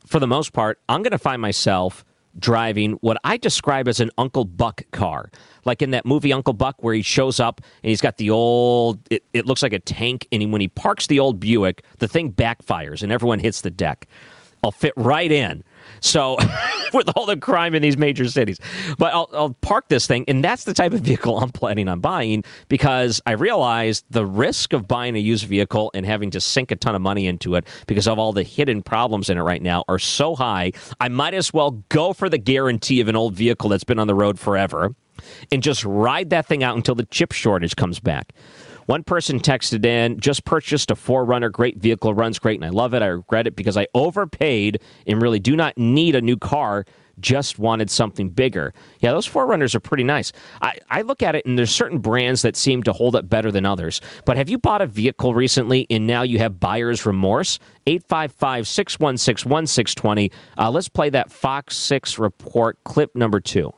For the most part, I'm going to find myself driving what I describe as an Uncle Buck car. Like in that movie Uncle Buck, where he shows up and he's got the old, it, it looks like a tank. And he, when he parks the old Buick, the thing backfires and everyone hits the deck. I'll fit right in. So, with all the crime in these major cities, but I'll, I'll, park this thing, and that's the type of vehicle I'm planning on buying because I realized the risk of buying a used vehicle and having to sink a ton of money into it because of all the hidden problems in it right now are so high. I might as well go for the guarantee of an old vehicle that's been on the road forever and just ride that thing out until the chip shortage comes back. One person texted in, just purchased a 4Runner, great vehicle, runs great, and I love it. I regret it because I overpaid and really do not need a new car just wanted something bigger. Yeah, those 4Runners are pretty nice. I, I look at it and there's certain brands that seem to hold up better than others. But have you bought a vehicle recently and now you have buyer's remorse? 855 616 1620. Uh, let's play that Fox 6 report clip number two.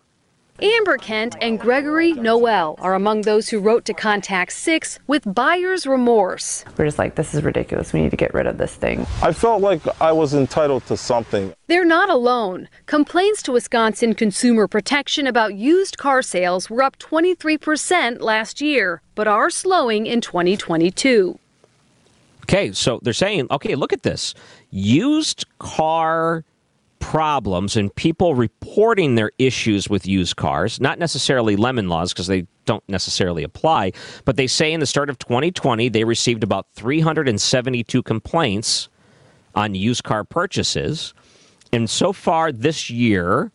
Amber Kent and Gregory Noel are among those who wrote to Contact 6 with buyer's remorse. We're just like, this is ridiculous. We need to get rid of this thing. I felt like I was entitled to something. They're not alone. Complaints to Wisconsin Consumer Protection about used car sales were up 23% last year, but are slowing in 2022. Okay, so they're saying, okay, look at this. Used car problems and people reporting their issues with used cars, not necessarily lemon laws because they don't necessarily apply, but they say in the start of 2020 they received about 372 complaints on used car purchases. And so far this year,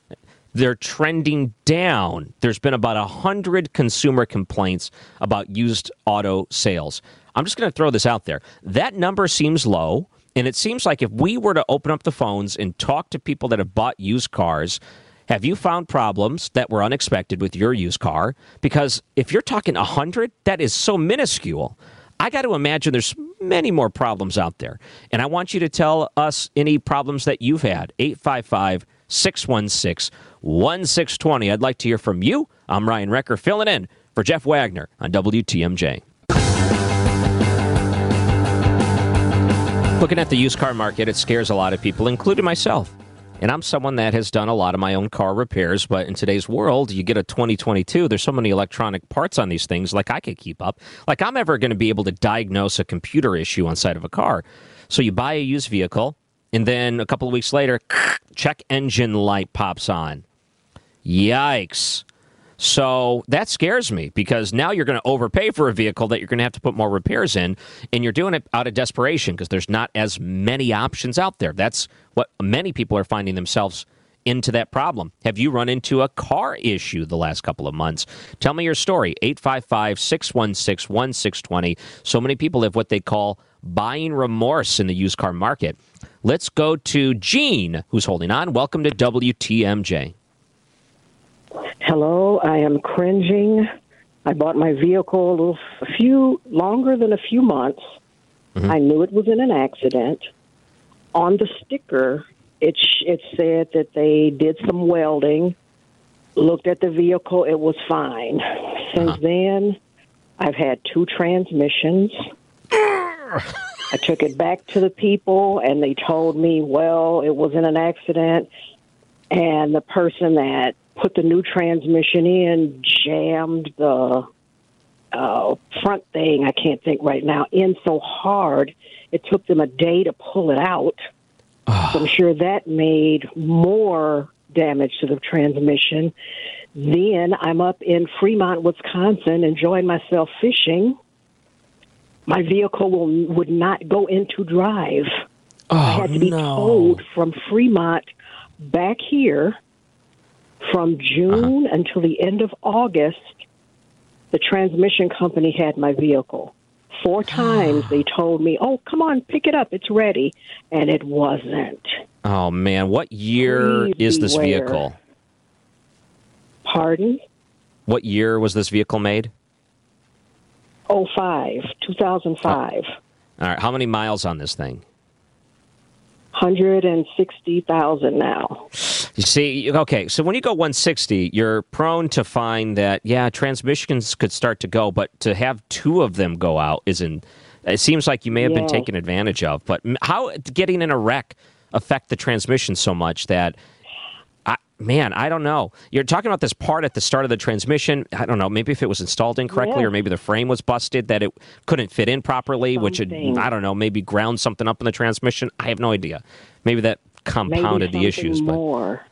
they're trending down. There's been about 100 consumer complaints about used auto sales. I'm just going to throw this out there. That number seems low. And it seems like if we were to open up the phones and talk to people that have bought used cars, have you found problems that were unexpected with your used car? Because if you're talking 100, that is so minuscule. I got to imagine there's many more problems out there. And I want you to tell us any problems that you've had. 855 616 1620. I'd like to hear from you. I'm Ryan Wrecker filling in For Jeff Wagner on WTMJ. Looking at the used car market, it scares a lot of people, including myself. And I'm someone that has done a lot of my own car repairs, but in today's world, you get a 2022, there's so many electronic parts on these things, like I could keep up. Like I'm ever going to be able to diagnose a computer issue on side of a car. So you buy a used vehicle, and then a couple of weeks later, check engine light pops on. Yikes. So that scares me because now you're going to overpay for a vehicle that you're going to have to put more repairs in, and you're doing it out of desperation because there's not as many options out there. That's what many people are finding themselves into that problem. Have you run into a car issue the last couple of months? Tell me your story. 855 616 1620. So many people have what they call buying remorse in the used car market. Let's go to Gene, who's holding on. Welcome to WTMJ. Hello, I am cringing. I bought my vehicle a little, a few longer than a few months. Mm-hmm. I knew it was in an accident. On the sticker, it it said that they did some welding. Looked at the vehicle, it was fine. Since uh-huh. then, I've had two transmissions. I took it back to the people, and they told me, well, it was in an accident, and the person that put the new transmission in, jammed the uh, front thing, I can't think right now, in so hard it took them a day to pull it out. Oh. So I'm sure that made more damage to the transmission. Then I'm up in Fremont, Wisconsin, enjoying myself fishing. My vehicle will, would not go into drive. Oh, I had to be no. towed from Fremont back here from June uh-huh. until the end of August, the transmission company had my vehicle. Four times they told me, "Oh, come on, pick it up. It's ready." And it wasn't. Oh man, what year Please is this beware. vehicle? Pardon? What year was this vehicle made? Oh five, 2005. Oh. All right, how many miles on this thing? 160,000 now. You see, okay, so when you go 160, you're prone to find that, yeah, transmissions could start to go, but to have two of them go out isn't, it seems like you may have yeah. been taken advantage of. But how getting in a wreck affect the transmission so much that man, I don't know. You're talking about this part at the start of the transmission. I don't know. Maybe if it was installed incorrectly, yeah. or maybe the frame was busted that it couldn't fit in properly, something. which had, I don't know, maybe ground something up in the transmission. I have no idea. Maybe that compounded maybe the issues. More.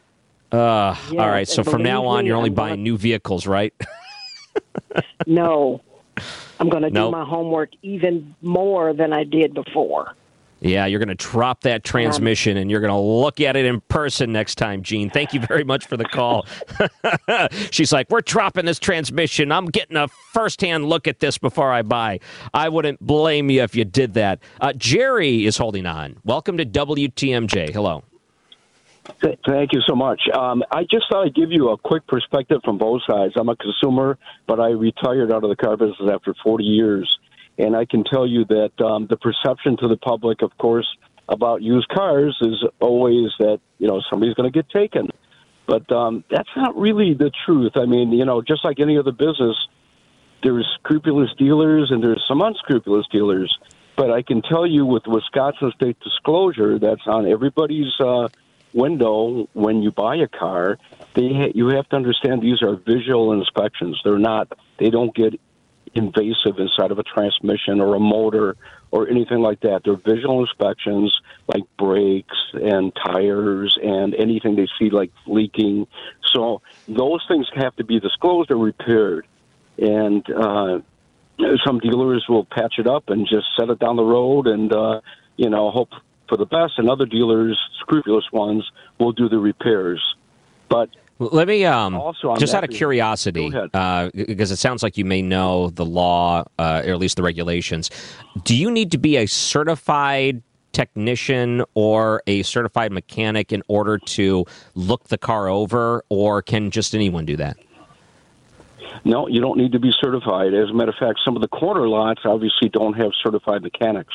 But uh, yes, all right. So from now on, you're only I'm buying gonna... new vehicles, right? no, I'm going to do my homework even more than I did before. Yeah, you're going to drop that transmission and you're going to look at it in person next time, Gene. Thank you very much for the call. She's like, We're dropping this transmission. I'm getting a firsthand look at this before I buy. I wouldn't blame you if you did that. Uh, Jerry is holding on. Welcome to WTMJ. Hello. Thank you so much. Um, I just thought I'd give you a quick perspective from both sides. I'm a consumer, but I retired out of the car business after 40 years. And I can tell you that um, the perception to the public, of course, about used cars is always that you know somebody's going to get taken, but um, that's not really the truth. I mean, you know, just like any other business, there's scrupulous dealers and there's some unscrupulous dealers. But I can tell you with Wisconsin State Disclosure, that's on everybody's uh, window when you buy a car. They ha- you have to understand these are visual inspections. They're not. They don't get invasive inside of a transmission or a motor or anything like that. They're visual inspections like brakes and tires and anything they see like leaking. So those things have to be disclosed or repaired. And uh, some dealers will patch it up and just set it down the road and, uh, you know, hope for the best. And other dealers, scrupulous ones, will do the repairs. But let me um, just out of curiosity, uh, because it sounds like you may know the law, uh, or at least the regulations. Do you need to be a certified technician or a certified mechanic in order to look the car over, or can just anyone do that? No, you don't need to be certified. As a matter of fact, some of the corner lots obviously don't have certified mechanics.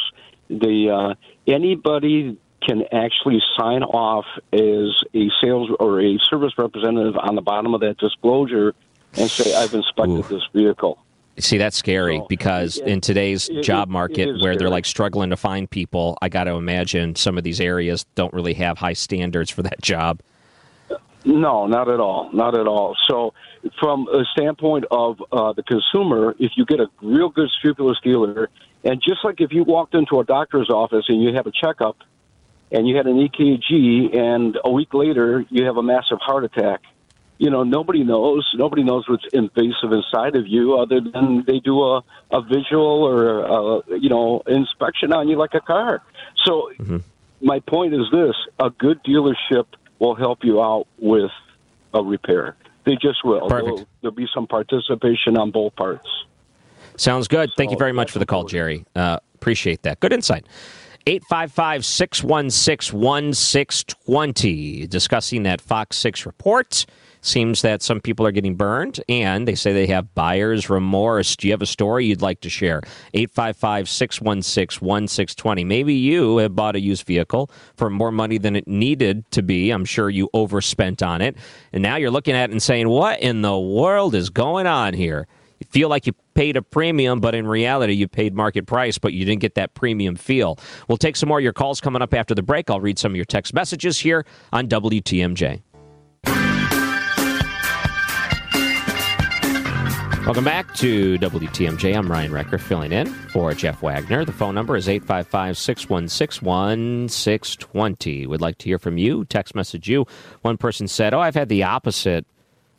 The uh, anybody can actually sign off as a sales or a service representative on the bottom of that disclosure and say, "I've inspected Ooh. this vehicle." See, that's scary because in today's it- job market where they're like struggling to find people, I got to imagine some of these areas don't really have high standards for that job. No, not at all. Not at all. So, from a standpoint of uh, the consumer, if you get a real good scrupulous dealer, and just like if you walked into a doctor's office and you have a checkup and you had an EKG, and a week later you have a massive heart attack, you know, nobody knows. Nobody knows what's invasive inside of you other than they do a, a visual or, a, you know, inspection on you like a car. So, my point is this a good dealership will help you out with a repair. They just will. There'll, there'll be some participation on both parts. Sounds good. Thank you very much for the call, Jerry. Uh, appreciate that. Good insight. 855 616 1620. Discussing that Fox 6 report. Seems that some people are getting burned, and they say they have buyer's remorse. Do you have a story you'd like to share? 855 616 1620. Maybe you have bought a used vehicle for more money than it needed to be. I'm sure you overspent on it. And now you're looking at it and saying, What in the world is going on here? Feel like you paid a premium, but in reality, you paid market price, but you didn't get that premium feel. We'll take some more of your calls coming up after the break. I'll read some of your text messages here on WTMJ. Welcome back to WTMJ. I'm Ryan Wrecker filling in for Jeff Wagner. The phone number is 855 616 1620. Would like to hear from you, text message you. One person said, Oh, I've had the opposite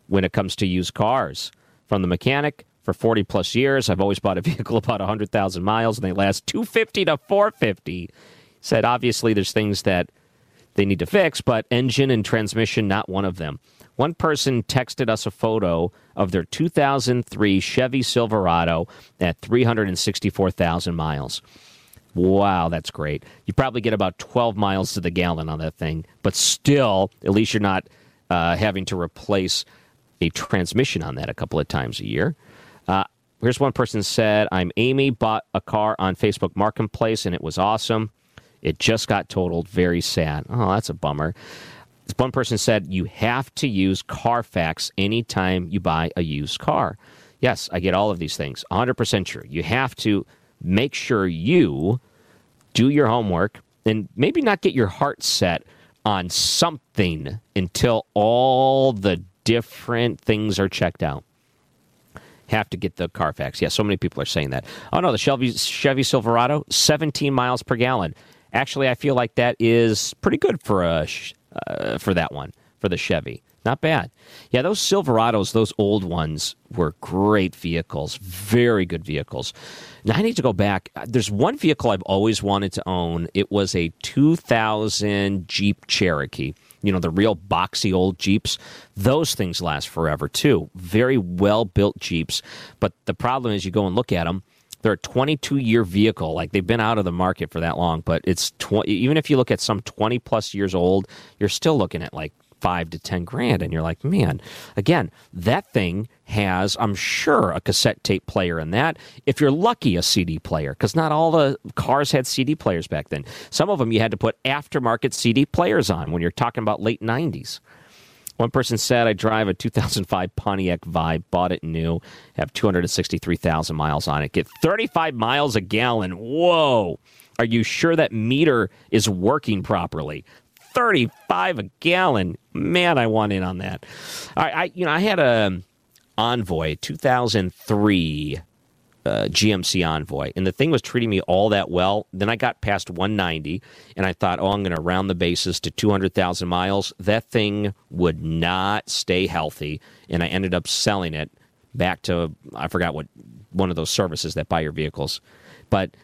when it comes to used cars. From the mechanic for 40 plus years, I've always bought a vehicle about 100,000 miles and they last 250 to 450. Said, obviously, there's things that they need to fix, but engine and transmission, not one of them. One person texted us a photo of their 2003 Chevy Silverado at 364,000 miles. Wow, that's great. You probably get about 12 miles to the gallon on that thing, but still, at least you're not uh, having to replace a transmission on that a couple of times a year. Uh, here's one person said, I'm Amy, bought a car on Facebook Marketplace, and it was awesome. It just got totaled. Very sad. Oh, that's a bummer. One person said, You have to use Carfax anytime you buy a used car. Yes, I get all of these things. 100% true. You have to make sure you do your homework and maybe not get your heart set on something until all the different things are checked out. Have to get the Carfax. Yeah, so many people are saying that. Oh no, the Chevy, Chevy Silverado, 17 miles per gallon. Actually, I feel like that is pretty good for a uh, for that one for the Chevy. Not bad. Yeah, those Silverados, those old ones, were great vehicles. Very good vehicles. Now, I need to go back. There's one vehicle I've always wanted to own. It was a 2000 Jeep Cherokee. You know, the real boxy old Jeeps. Those things last forever, too. Very well built Jeeps. But the problem is, you go and look at them, they're a 22 year vehicle. Like they've been out of the market for that long, but it's tw- even if you look at some 20 plus years old, you're still looking at like five to 10 grand. And you're like, man, again, that thing has, I'm sure, a cassette tape player in that. If you're lucky, a CD player, because not all the cars had CD players back then. Some of them you had to put aftermarket CD players on when you're talking about late 90s. One person said, I drive a 2005 Pontiac Vibe, bought it new, have 263,000 miles on it, get 35 miles a gallon. Whoa. Are you sure that meter is working properly? 35 a gallon. Man, I want in on that. Right, I you know, I had a Envoy 2003 uh, GMC Envoy, and the thing was treating me all that well. Then I got past 190, and I thought, oh, I'm going to round the bases to 200,000 miles. That thing would not stay healthy, and I ended up selling it back to I forgot what one of those services that buy your vehicles, but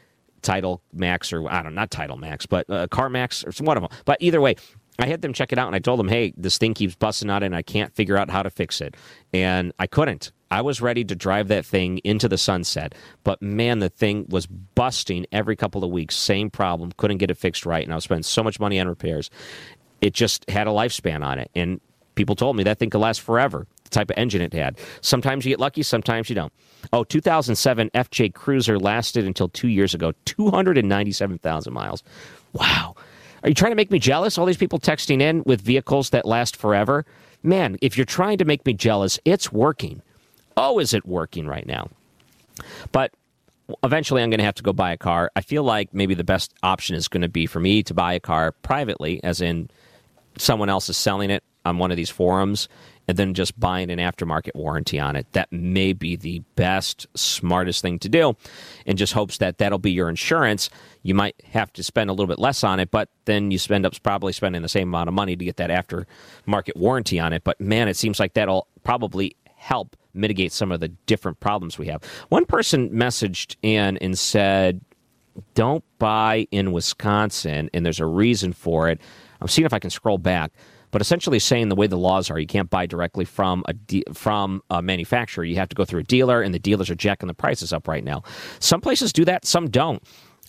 Title Max or I don't know, not Title Max, but uh, Car Max or some one of them. But either way, I had them check it out, and I told them, hey, this thing keeps busting out, and I can't figure out how to fix it, and I couldn't. I was ready to drive that thing into the sunset, but man, the thing was busting every couple of weeks. Same problem, couldn't get it fixed right, and I was spending so much money on repairs. It just had a lifespan on it, and people told me that thing could last forever. Type of engine it had. Sometimes you get lucky, sometimes you don't. Oh, 2007 FJ Cruiser lasted until two years ago, 297,000 miles. Wow. Are you trying to make me jealous? All these people texting in with vehicles that last forever? Man, if you're trying to make me jealous, it's working. oh, is it working right now? But eventually I'm going to have to go buy a car. I feel like maybe the best option is going to be for me to buy a car privately, as in someone else is selling it on one of these forums, and then just buying an aftermarket warranty on it. That may be the best, smartest thing to do, and just hopes that that'll be your insurance. You might have to spend a little bit less on it, but then you spend up probably spending the same amount of money to get that aftermarket warranty on it. But man, it seems like that'll probably help mitigate some of the different problems we have. One person messaged in and said, Don't buy in Wisconsin, and there's a reason for it. I'm seeing if I can scroll back. But essentially, saying the way the laws are, you can't buy directly from a de- from a manufacturer. You have to go through a dealer, and the dealers are jacking the prices up right now. Some places do that, some don't.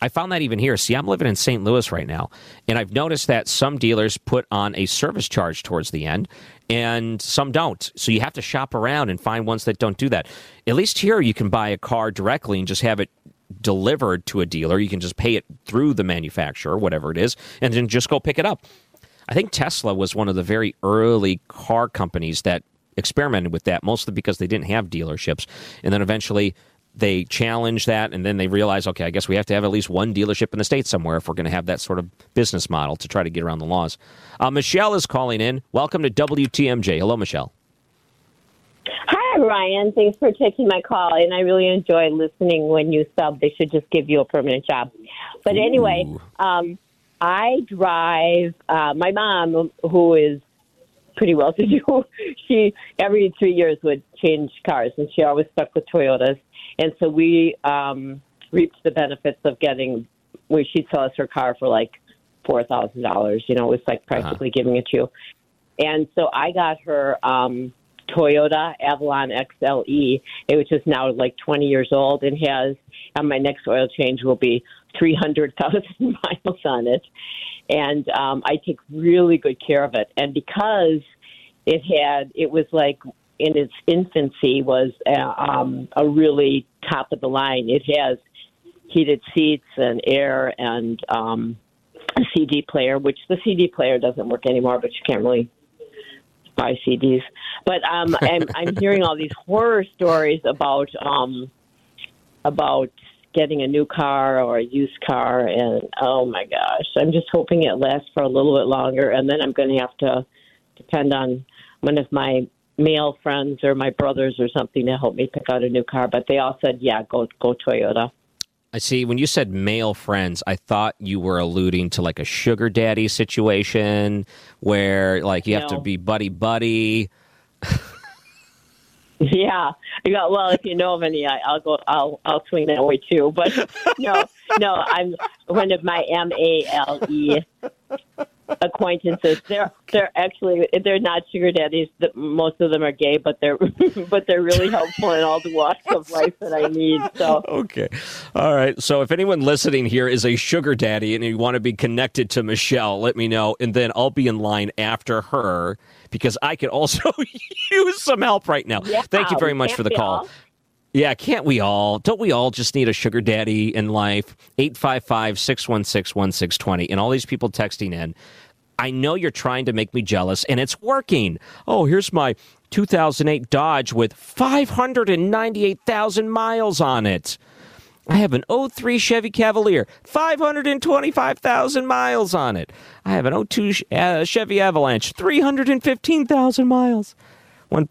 I found that even here. See, I'm living in St. Louis right now, and I've noticed that some dealers put on a service charge towards the end, and some don't. So you have to shop around and find ones that don't do that. At least here, you can buy a car directly and just have it delivered to a dealer. You can just pay it through the manufacturer, whatever it is, and then just go pick it up. I think Tesla was one of the very early car companies that experimented with that, mostly because they didn't have dealerships. And then eventually they challenged that and then they realized, okay, I guess we have to have at least one dealership in the state somewhere if we're going to have that sort of business model to try to get around the laws. Uh, Michelle is calling in. Welcome to WTMJ. Hello, Michelle. Hi, Ryan. Thanks for taking my call. And I really enjoy listening when you sub. They should just give you a permanent job. But anyway, um, I drive uh, my mom, who is pretty well to do. she every three years would change cars, and she always stuck with Toyotas. And so we um, reaped the benefits of getting. Where she'd sell us her car for like four thousand dollars. You know, it was like practically giving it to you. And so I got her um, Toyota Avalon XLE, which is now like 20 years old and has, and my next oil change will be 300,000 miles on it. And um, I take really good care of it. And because it had, it was like in its infancy, was uh, um, a really top of the line. It has heated seats and air and um, a CD player, which the CD player doesn't work anymore, but you can't really buy CDs. But um, I'm, I'm hearing all these horror stories about um, about getting a new car or a used car, and oh my gosh, I'm just hoping it lasts for a little bit longer, and then I'm going to have to depend on one of my male friends or my brothers or something to help me pick out a new car. But they all said, yeah, go go Toyota. I see. When you said male friends, I thought you were alluding to like a sugar daddy situation where like you have to be buddy buddy. Yeah. Got, well, if you know of any, I, I'll go. I'll I'll swing that way too. But no, no, I'm one of my M A L E acquaintances. They're they're actually they're not sugar daddies. Most of them are gay, but they're but they're really helpful in all the walks of life that I need. So Okay. All right. So if anyone listening here is a sugar daddy and you want to be connected to Michelle, let me know. And then I'll be in line after her because I could also use some help right now. Yeah, Thank you very much for the call. all? Yeah, can't we all? Don't we all just need a sugar daddy in life? 855 616 1620. And all these people texting in. I know you're trying to make me jealous, and it's working. Oh, here's my 2008 Dodge with 598,000 miles on it. I have an 03 Chevy Cavalier, 525,000 miles on it. I have an 02 uh, Chevy Avalanche, 315,000 miles. One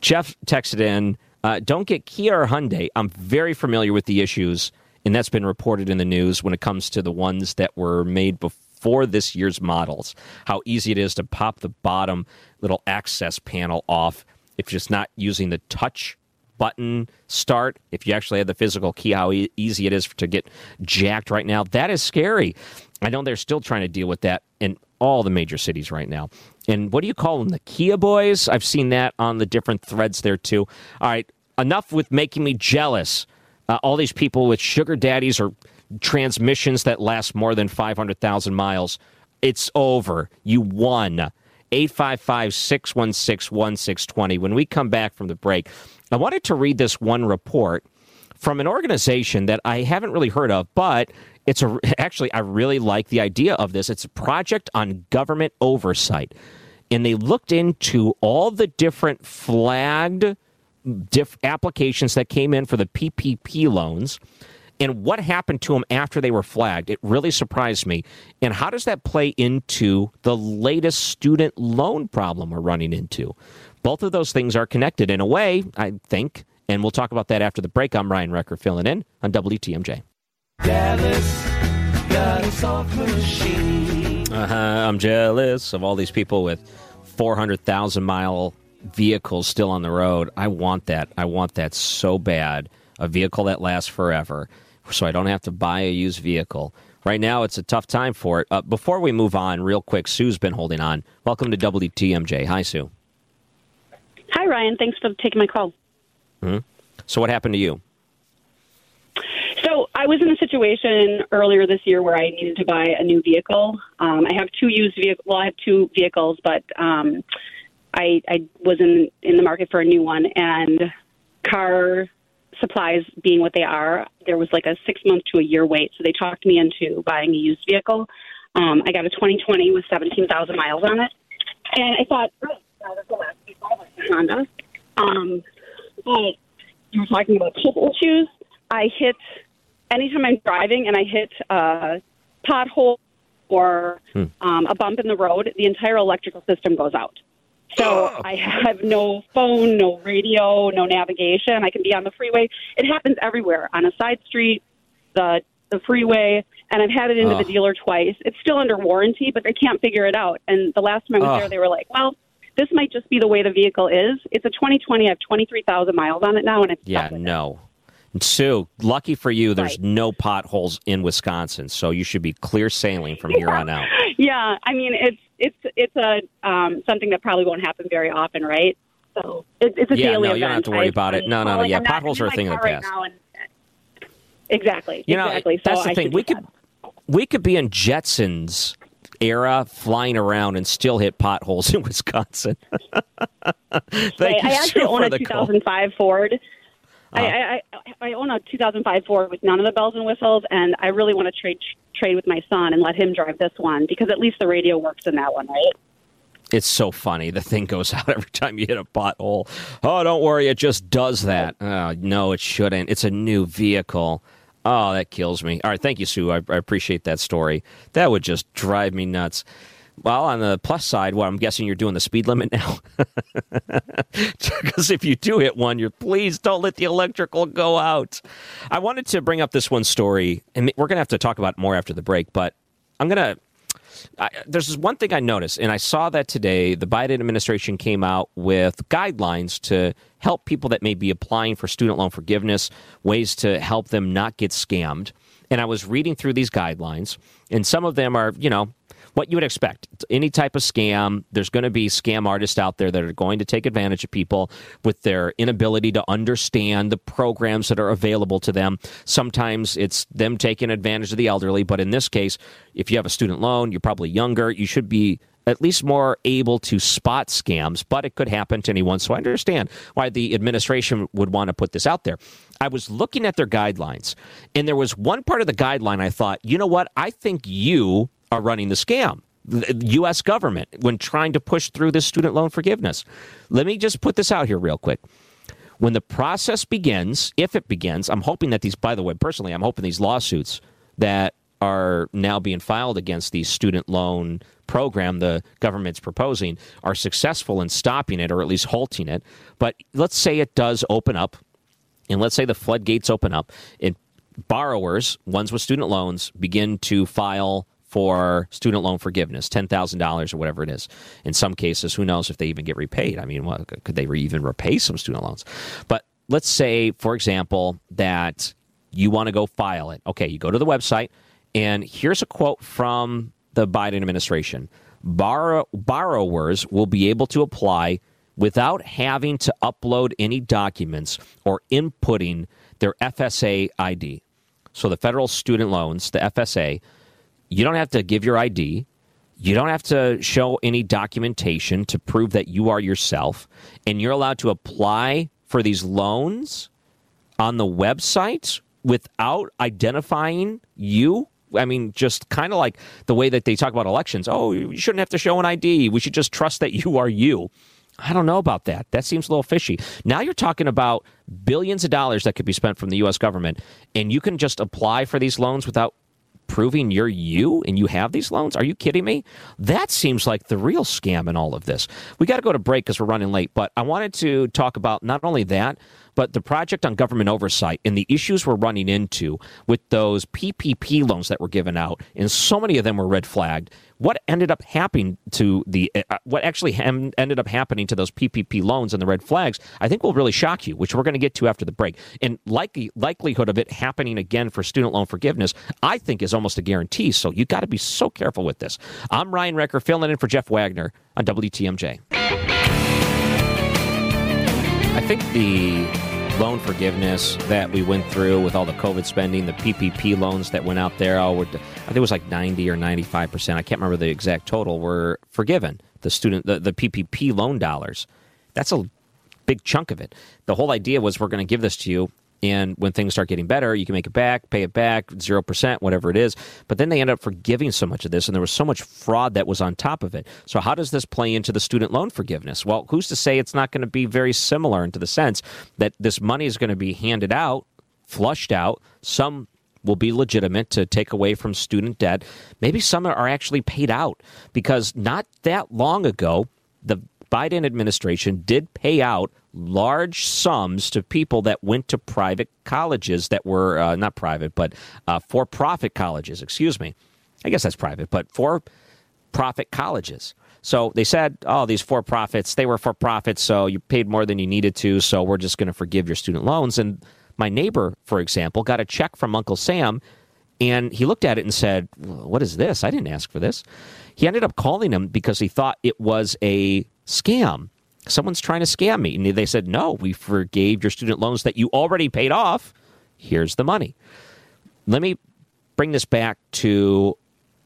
Jeff texted in, uh, don't get Kia or Hyundai. I'm very familiar with the issues, and that's been reported in the news when it comes to the ones that were made before this year's models. How easy it is to pop the bottom little access panel off if you're just not using the touch button start. If you actually have the physical key, how e- easy it is to get jacked right now. That is scary. I know they're still trying to deal with that in all the major cities right now. And what do you call them? The Kia boys? I've seen that on the different threads there too. All right, enough with making me jealous. Uh, all these people with sugar daddies or transmissions that last more than 500,000 miles. It's over. You won. 855 616 1620. When we come back from the break, I wanted to read this one report from an organization that I haven't really heard of, but it's a actually I really like the idea of this. It's a project on government oversight. And they looked into all the different flagged diff- applications that came in for the PPP loans and what happened to them after they were flagged. It really surprised me. And how does that play into the latest student loan problem we're running into? Both of those things are connected in a way, I think. And we'll talk about that after the break. I'm Ryan Wrecker filling in on WTMJ. Dallas got a soft machine. Uh-huh. I'm jealous of all these people with 400,000 mile vehicles still on the road. I want that. I want that so bad. A vehicle that lasts forever so I don't have to buy a used vehicle. Right now, it's a tough time for it. Uh, before we move on, real quick, Sue's been holding on. Welcome to WTMJ. Hi, Sue. Hi, Ryan. Thanks for taking my call. hmm So, what happened to you? So, I was in a situation earlier this year where I needed to buy a new vehicle. Um, I have two used vehicles. Well, I have two vehicles, but um, I, I was in in the market for a new one, and car supplies being what they are, there was like a six month to a year wait. So they talked me into buying a used vehicle. Um, I got a 2020 with 17,000 miles on it, and I thought, oh, this will last me forever, Honda. Um, but you were talking about chip issues. I hit anytime I'm driving and I hit a pothole or Hmm. um, a bump in the road, the entire electrical system goes out. So I have no phone, no radio, no navigation. I can be on the freeway. It happens everywhere on a side street, the the freeway, and I've had it into Ugh. the dealer twice. It's still under warranty, but they can't figure it out. And the last time I was Ugh. there, they were like, "Well, this might just be the way the vehicle is. It's a 2020. I have 23,000 miles on it now, and it's Yeah, no. Sue, lucky for you, there's Right. no potholes in Wisconsin, so you should be clear sailing from here on out. yeah. I mean, it's it's it's a um, something that probably won't happen very often, right? So it, it's a Yeah, daily no, event. you don't have to worry I- about it. I'm No, no, no, calling- yeah, I'm potholes are a thing of the right past. and- exactly. You know, exactly. that's so the I thing. We could we could be in Jetsons era flying around and still hit potholes in Wisconsin. Thank Right. you, I actually Sue, own a the call. 2005 Ford. Uh, I, I, I I own a 2005 Ford with none of the bells and whistles, and I really want to trade trade with my son and let him drive this one because at least the radio works in that one, right? It's so funny. The thing goes out every time you hit a pothole. Oh, don't worry, it just does that. Oh, no, it shouldn't. It's a new vehicle. Oh, that kills me. All right, thank you, Sue. I, I appreciate that story. That would just drive me nuts. Well, on the plus side, well, I'm guessing you're doing the speed limit now. Because if you do hit one, you're please don't let the electrical go out. I wanted to bring up this one story, and we're going to have to talk about more after the break, but I'm going to I, there's this one thing I noticed, and I saw that today. The Biden administration came out with guidelines to help people that may be applying for student loan forgiveness, ways to help them not get scammed. And I was reading through these guidelines, and some of them are, you know, what you would expect. Any type of scam, there's going to be scam artists out there that are going to take advantage of people with their inability to understand the programs that are available to them. Sometimes it's them taking advantage of the elderly, but in this case, if you have a student loan, you're probably younger, you should be at least more able to spot scams, but it could happen to anyone. So I understand why the administration would want to put this out there. I was looking at their guidelines, and there was one part of the guideline I thought, you know what? I think you are running the scam. The U.S. government when trying to push through this student loan forgiveness. Let me just put this out here real quick. When the process begins, if it begins, I'm hoping that these, by the way, personally, I'm hoping these lawsuits that are now being filed against the student loan program the government's proposing are successful in stopping it or at least halting it. But let's say it does open up, and let's say the floodgates open up, and borrowers, ones with student loans, begin to file for student loan forgiveness, ten thousand dollars or whatever it is. In some cases, who knows if they even get repaid? I mean, could they even repay some student loans? But let's say, for example, that you want to go file it. Okay, you go to the website, and here's a quote from the Biden administration: Borrow- borrowers will be able to apply without having to upload any documents or inputting their FSA ID. So the federal student loans, the FSA, you don't have to give your ID. You don't have to show any documentation to prove that you are yourself. And you're allowed to apply for these loans on the website without identifying you. I mean, just kind of like the way that they talk about elections. Oh, you shouldn't have to show an ID. We should just trust that you are you. I don't know about that. That seems a little fishy. Now you're talking about billions of dollars that could be spent from the U.S. government, and you can just apply for these loans without proving you're you and you have these loans? Are you kidding me? That seems like the real scam in all of this. We got to go to break because we're running late, but I wanted to talk about not only that, but the project on government oversight and the issues we're running into with those PPP loans that were given out, and so many of them were red flagged. What ended up happening to the uh, what actually ham- ended up happening to those PPP loans and the red flags? I think will really shock you, which we're going to get to after the break. And likely likelihood of it happening again for student loan forgiveness, I think, is almost a guarantee. So you got to be so careful with this. I'm Ryan Wrecker, filling in for Jeff Wagner on WTMJ. I think the loan forgiveness that we went through with all the COVID spending, the PPP loans that went out there, oh, I think it was like 90 or 95 percent. I can't remember the exact total. Were forgiven the student the, the PPP loan dollars. That's a big chunk of it. The whole idea was we're going to give this to you and when things start getting better, you can make it back, pay it back, 0%, whatever it is. But then they end up forgiving so much of this, and there was so much fraud that was on top of it. So, how does this play into the student loan forgiveness? Well, who's to say it's not going to be very similar into the sense that this money is going to be handed out, flushed out, some will be legitimate to take away from student debt. Maybe some are actually paid out because not that long ago, the Biden administration did pay out large sums to people that went to private colleges that were uh, not private, but uh, for profit colleges, excuse me. I guess that's private, but for profit colleges. So they said, oh, these for profits, they were for profits, so you paid more than you needed to, so we're just going to forgive your student loans. And my neighbor, for example, got a check from Uncle Sam and he looked at it and said, What is this? I didn't ask for this. He ended up calling him because he thought it was a scam someone's trying to scam me. And they said, no, we forgave your student loans that you already paid off. Here's the money. Let me bring this back to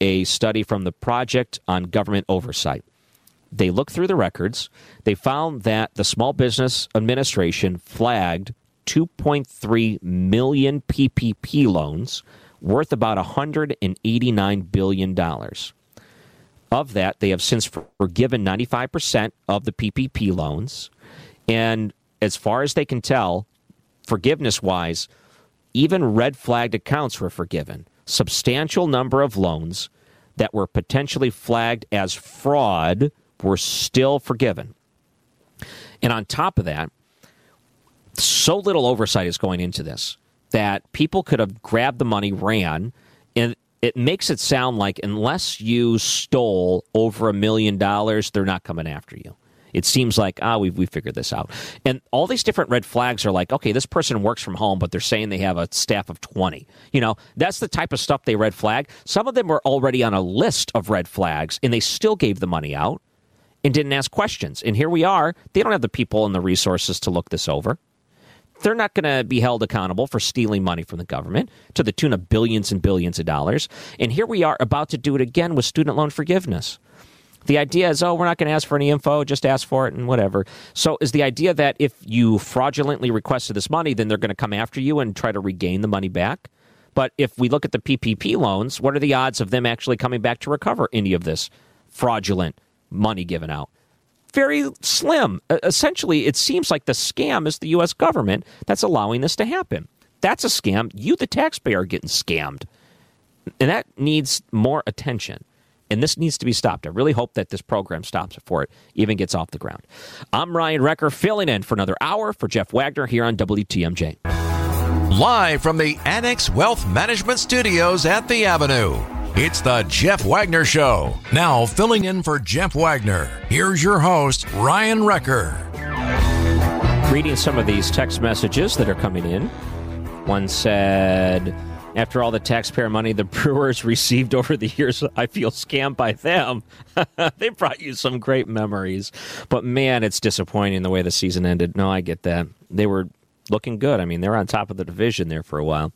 a study from the Project on Government Oversight. They looked through the records. They found that the Small Business Administration flagged 2.3 million PPP loans worth about $189 billion. Of that, they have since forgiven 95% of the PPP loans. And as far as they can tell, forgiveness wise, even red flagged accounts were forgiven. Substantial number of loans that were potentially flagged as fraud were still forgiven. And on top of that, so little oversight is going into this that people could have grabbed the money, ran, and it makes it sound like unless you stole over a million dollars, they're not coming after you. It seems like, ah, we we figured this out. And all these different red flags are like, okay, this person works from home, but they're saying they have a staff of 20. You know, that's the type of stuff they red flag. Some of them were already on a list of red flags, and they still gave the money out and didn't ask questions. And here we are. They don't have the people and the resources to look this over they're not going to be held accountable for stealing money from the government to the tune of billions and billions of dollars. And here we are about to do it again with student loan forgiveness. The idea is, oh, we're not going to ask for any info, just ask for it and whatever. So, is the idea that if you fraudulently requested this money, then they're going to come after you and try to regain the money back? But if we look at the PPP loans, what are the odds of them actually coming back to recover any of this fraudulent money given out? Very slim. Essentially, it seems like the scam is the U.S. government that's allowing this to happen. That's a scam. You, the taxpayer, are getting scammed. And that needs more attention. And this needs to be stopped. I really hope that this program stops before it even gets off the ground. I'm Ryan Wrecker, filling in for another hour for Jeff Wagner here on WTMJ. Live from the Annex Wealth Management Studios at The Avenue. It's the Jeff Wagner Show. Now, filling in for Jeff Wagner, here's your host, Ryan Wrecker. Reading some of these text messages that are coming in. One said, after all the taxpayer money the Brewers received over the years, I feel scammed by them. they brought you some great memories. But man, it's disappointing the way the season ended. No, I get that. They were looking good. I mean, they were on top of the division there for a while.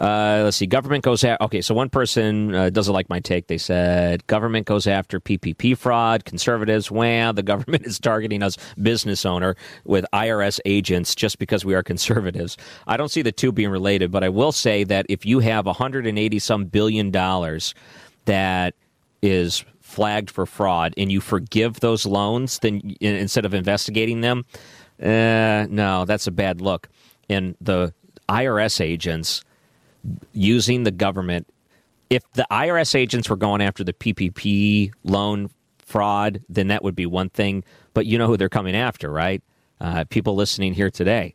Uh, let's see. Government goes after. Okay, so one person uh, doesn't like my take. They said government goes after PPP fraud. Conservatives, wow, the government is targeting us business owner with IRS agents just because we are conservatives. I don't see the two being related, but I will say that if you have 180 some billion dollars that is flagged for fraud and you forgive those loans then instead of investigating them, uh, no, that's a bad look. And the IRS agents using the government, if the IRS agents were going after the PPP loan fraud, then that would be one thing. But you know who they're coming after, right? Uh, people listening here today.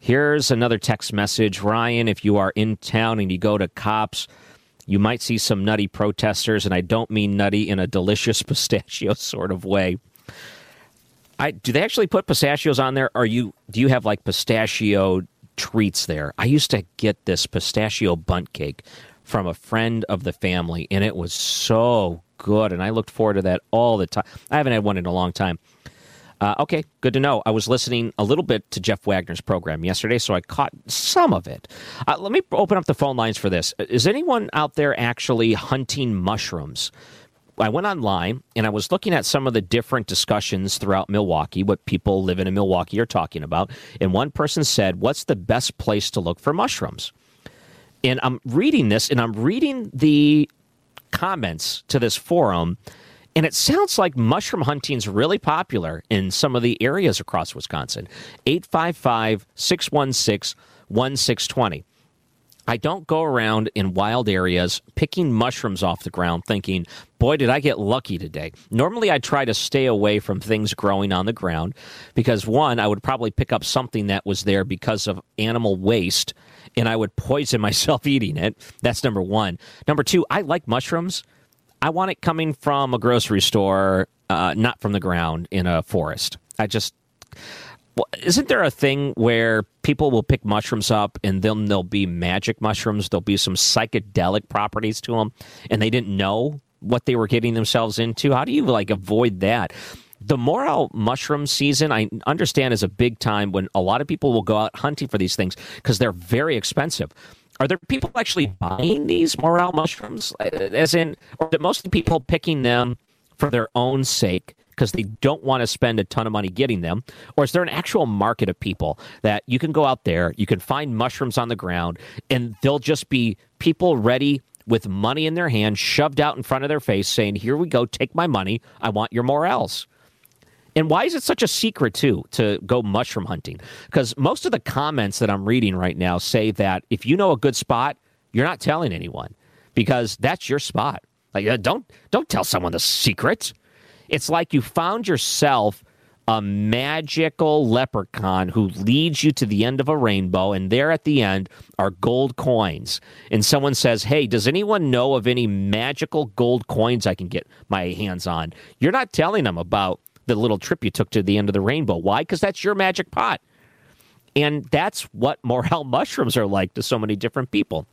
Here's another text message. Ryan, if you are in town and you go to Kopp's, you might see some nutty protesters, and I don't mean nutty in a delicious pistachio sort of way. I, do they actually put pistachios on there? Or you do you have like pistachio treats there? I used to get this pistachio bundt cake from a friend of the family, and it was so good, and I looked forward to that all the time. I haven't had one in a long time. Uh, okay, good to know. I was listening a little bit to Jeff Wagner's program yesterday, so I caught some of it. Uh, let me open up the phone lines for this. Is anyone out there actually hunting mushrooms? I went online and I was looking at some of the different discussions throughout Milwaukee, what people living in Milwaukee are talking about. And one person said, What's the best place to look for mushrooms? And I'm reading this and I'm reading the comments to this forum and it sounds like mushroom hunting is really popular in some of the areas across Wisconsin. 855 616 1620. I don't go around in wild areas picking mushrooms off the ground thinking, boy, did I get lucky today. Normally, I try to stay away from things growing on the ground because, one, I would probably pick up something that was there because of animal waste and I would poison myself eating it. That's number one. Number two, I like mushrooms. I want it coming from a grocery store, uh, not from the ground in a forest. I just. Isn't there a thing where people will pick mushrooms up and then there'll be magic mushrooms? There'll be some psychedelic properties to them, and they didn't know what they were getting themselves into. How do you like avoid that? The morel mushroom season, I understand, is a big time when a lot of people will go out hunting for these things because they're very expensive. Are there people actually buying these morel mushrooms? As in, or are mostly people picking them for their own sake because they don't want to spend a ton of money getting them? Or is there an actual market of people that you can go out there, you can find mushrooms on the ground, and they'll just be people ready with money in their hand, shoved out in front of their face, saying, Here we go, take my money. I want your morels. And why is it such a secret, too, to go mushroom hunting? Because most of the comments that I'm reading right now say that if you know a good spot, you're not telling anyone because that's your spot. Like, uh, don't don't tell someone the secret. It's like you found yourself a magical leprechaun who leads you to the end of a rainbow, and there at the end are gold coins. And someone says, Hey, does anyone know of any magical gold coins I can get my hands on? You're not telling them about the little trip you took to the end of the rainbow. Why? Because that's your magic pot. And that's what morel mushrooms are like to so many different people.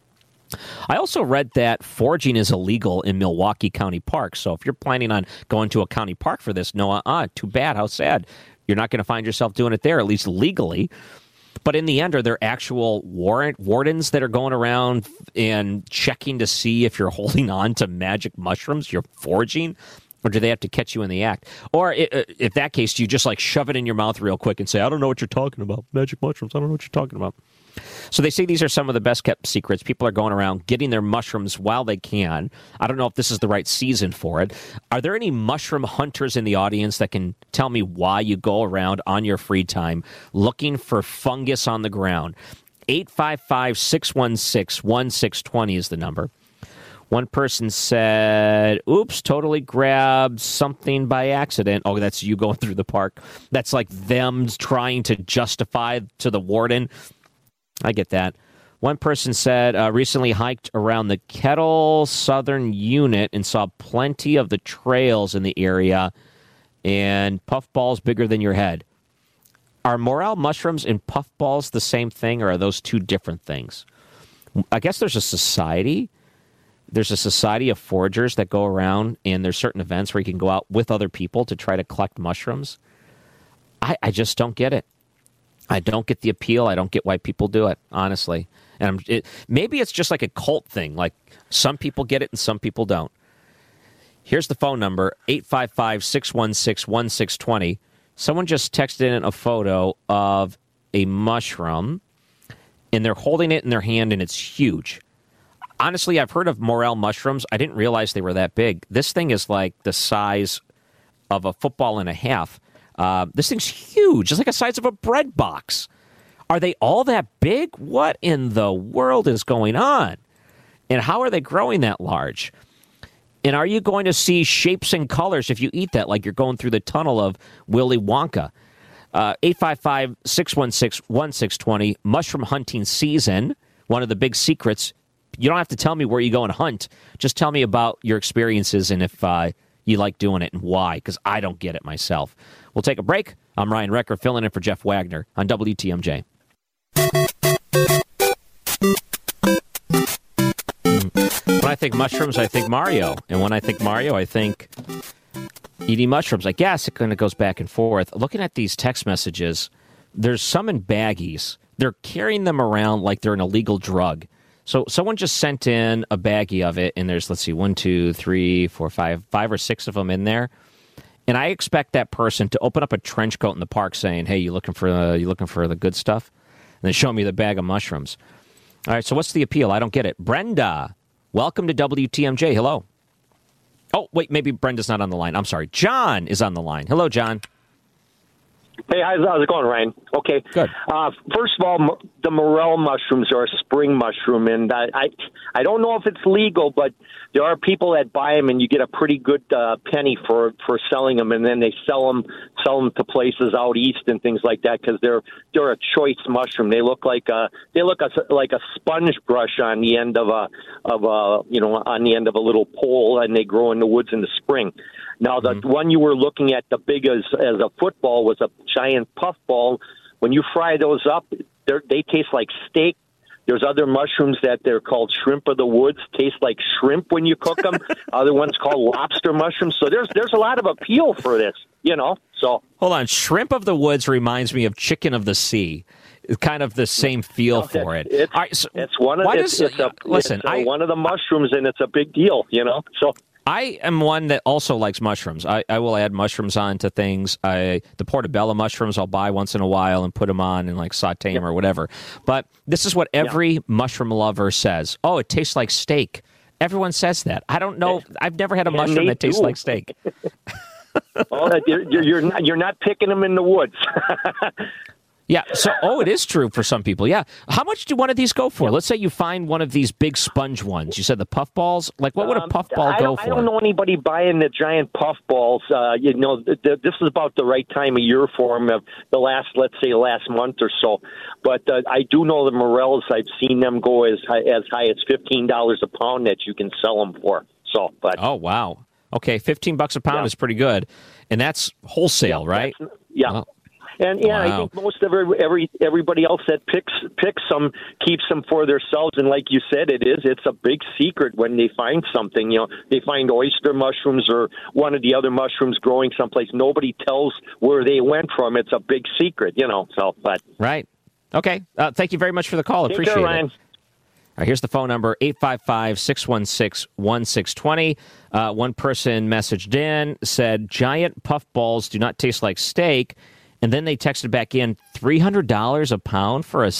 I also read that foraging is illegal in Milwaukee County Park. So if you're planning on going to a county park for this, no, uh, too bad. How sad. You're not going to find yourself doing it there, at least legally. But in the end, are there actual warrant wardens that are going around and checking to see if you're holding on to magic mushrooms? You're foraging or do they have to catch you in the act? Or uh, if that case, do you just like shove it in your mouth real quick and say, I don't know what you're talking about. Magic mushrooms. I don't know what you're talking about. So they say these are some of the best kept secrets. People are going around getting their mushrooms while they can. I don't know if this is the right season for it. Are there any mushroom hunters in the audience that can tell me why you go around on your free time looking for fungus on the ground? 855 616 1620 is the number. One person said, oops, totally grabbed something by accident. Oh, that's you going through the park. That's like them trying to justify to the warden. I get that. One person said, uh, recently hiked around the Kettle Southern Unit and saw plenty of the trails in the area and puffballs bigger than your head. Are morel mushrooms and puffballs the same thing, or are those two different things? I guess there's a society there's a society of foragers that go around, and there's certain events where you can go out with other people to try to collect mushrooms. I, I just don't get it. I don't get the appeal. I don't get why people do it, honestly. And it, maybe it's just like a cult thing. Like some people get it and some people don't. Here's the phone number 855 616 1620. Someone just texted in a photo of a mushroom, and they're holding it in their hand, and it's huge. Honestly, I've heard of morel mushrooms. I didn't realize they were that big. This thing is like the size of a football and a half. Uh, this thing's huge. It's like the size of a bread box. Are they all that big? What in the world is going on? And how are they growing that large? And are you going to see shapes and colors if you eat that, like you're going through the tunnel of Willy Wonka? Uh, 855 616 1620, mushroom hunting season. One of the big secrets. You don't have to tell me where you go and hunt. Just tell me about your experiences and if uh, you like doing it and why, because I don't get it myself. We'll take a break. I'm Ryan Wrecker, filling in for Jeff Wagner on WTMJ. When I think mushrooms, I think Mario. And when I think Mario, I think eating mushrooms. I guess it kind of goes back and forth. Looking at these text messages, there's some in baggies. They're carrying them around like they're an illegal drug. So someone just sent in a baggie of it, and there's let's see, one, two, three, four, five, five or six of them in there. And I expect that person to open up a trench coat in the park, saying, "Hey, you looking for uh, you looking for the good stuff?" And then show me the bag of mushrooms. All right, so what's the appeal? I don't get it. Brenda, welcome to WTMJ. Hello. Oh, wait, maybe Brenda's not on the line. I'm sorry. John is on the line. Hello, John. Hey, how's, how's it going, Ryan? Okay. Good. Uh, first of all, the morel mushrooms are a spring mushroom, and I, I I don't know if it's legal, but there are people that buy them, and you get a pretty good uh, penny for for selling them, and then they sell them sell them to places out east and things like that because they're they're a choice mushroom. They look like a they look a, like a sponge brush on the end of a of a you know on the end of a little pole, and they grow in the woods in the spring. Now, the mm-hmm. one you were looking at, the big as as a football, was a giant puffball. When you fry those up, they're, taste like steak. There's other mushrooms that they're called shrimp of the woods, taste like shrimp when you cook them. other ones called lobster mushrooms. So there's there's a lot of appeal for this, you know. So Hold on. Shrimp of the woods reminds me of chicken of the sea. It's kind of the same feel for it. it's, All right, so it's one of it's, does- it's a, listen, it's a- I- one of the mushrooms, and it's a big deal, you know. So I am one that also likes mushrooms. I, I will add mushrooms onto things. I the portobello mushrooms I'll buy once in a while and put them on and like saute them or whatever. But this is what every mushroom lover says. Oh, it tastes like steak. Everyone says that. I don't know. I've never had a And mushroom that tastes do. like steak. oh, you're you're not you're not picking them in the woods. Yeah. So, oh, it is true for some people. Yeah. How much do one of these go for? Let's say you find one of these big sponge ones. You said the puff balls. Like, what would a Um, puff ball I go for? I don't know anybody buying the giant puff balls. Uh, you know, th- th- this is about the right time of year for them. Of the last, let's say, last month or so. But uh, I do know the morels. I've seen them go as high, as high as fifteen dollars a pound that you can sell them for. So, but Oh wow. Okay, fifteen bucks a pound is pretty good, and that's wholesale, right? yeah. Well, And yeah, I think most of every, every everybody else that picks picks them keeps them for themselves. And like you said, it is it's a big secret when they find something. You know, they find oyster mushrooms or one of the other mushrooms growing someplace. Nobody tells where they went from. It's a big secret. You know. So, but right. Okay. Uh, thank you very much for the call. Take Appreciate care, it. All right, here's the phone number 855 616 1620. Uh, One person messaged in, said, Giant puff balls do not taste like steak. And then they texted back in $300 a pound for a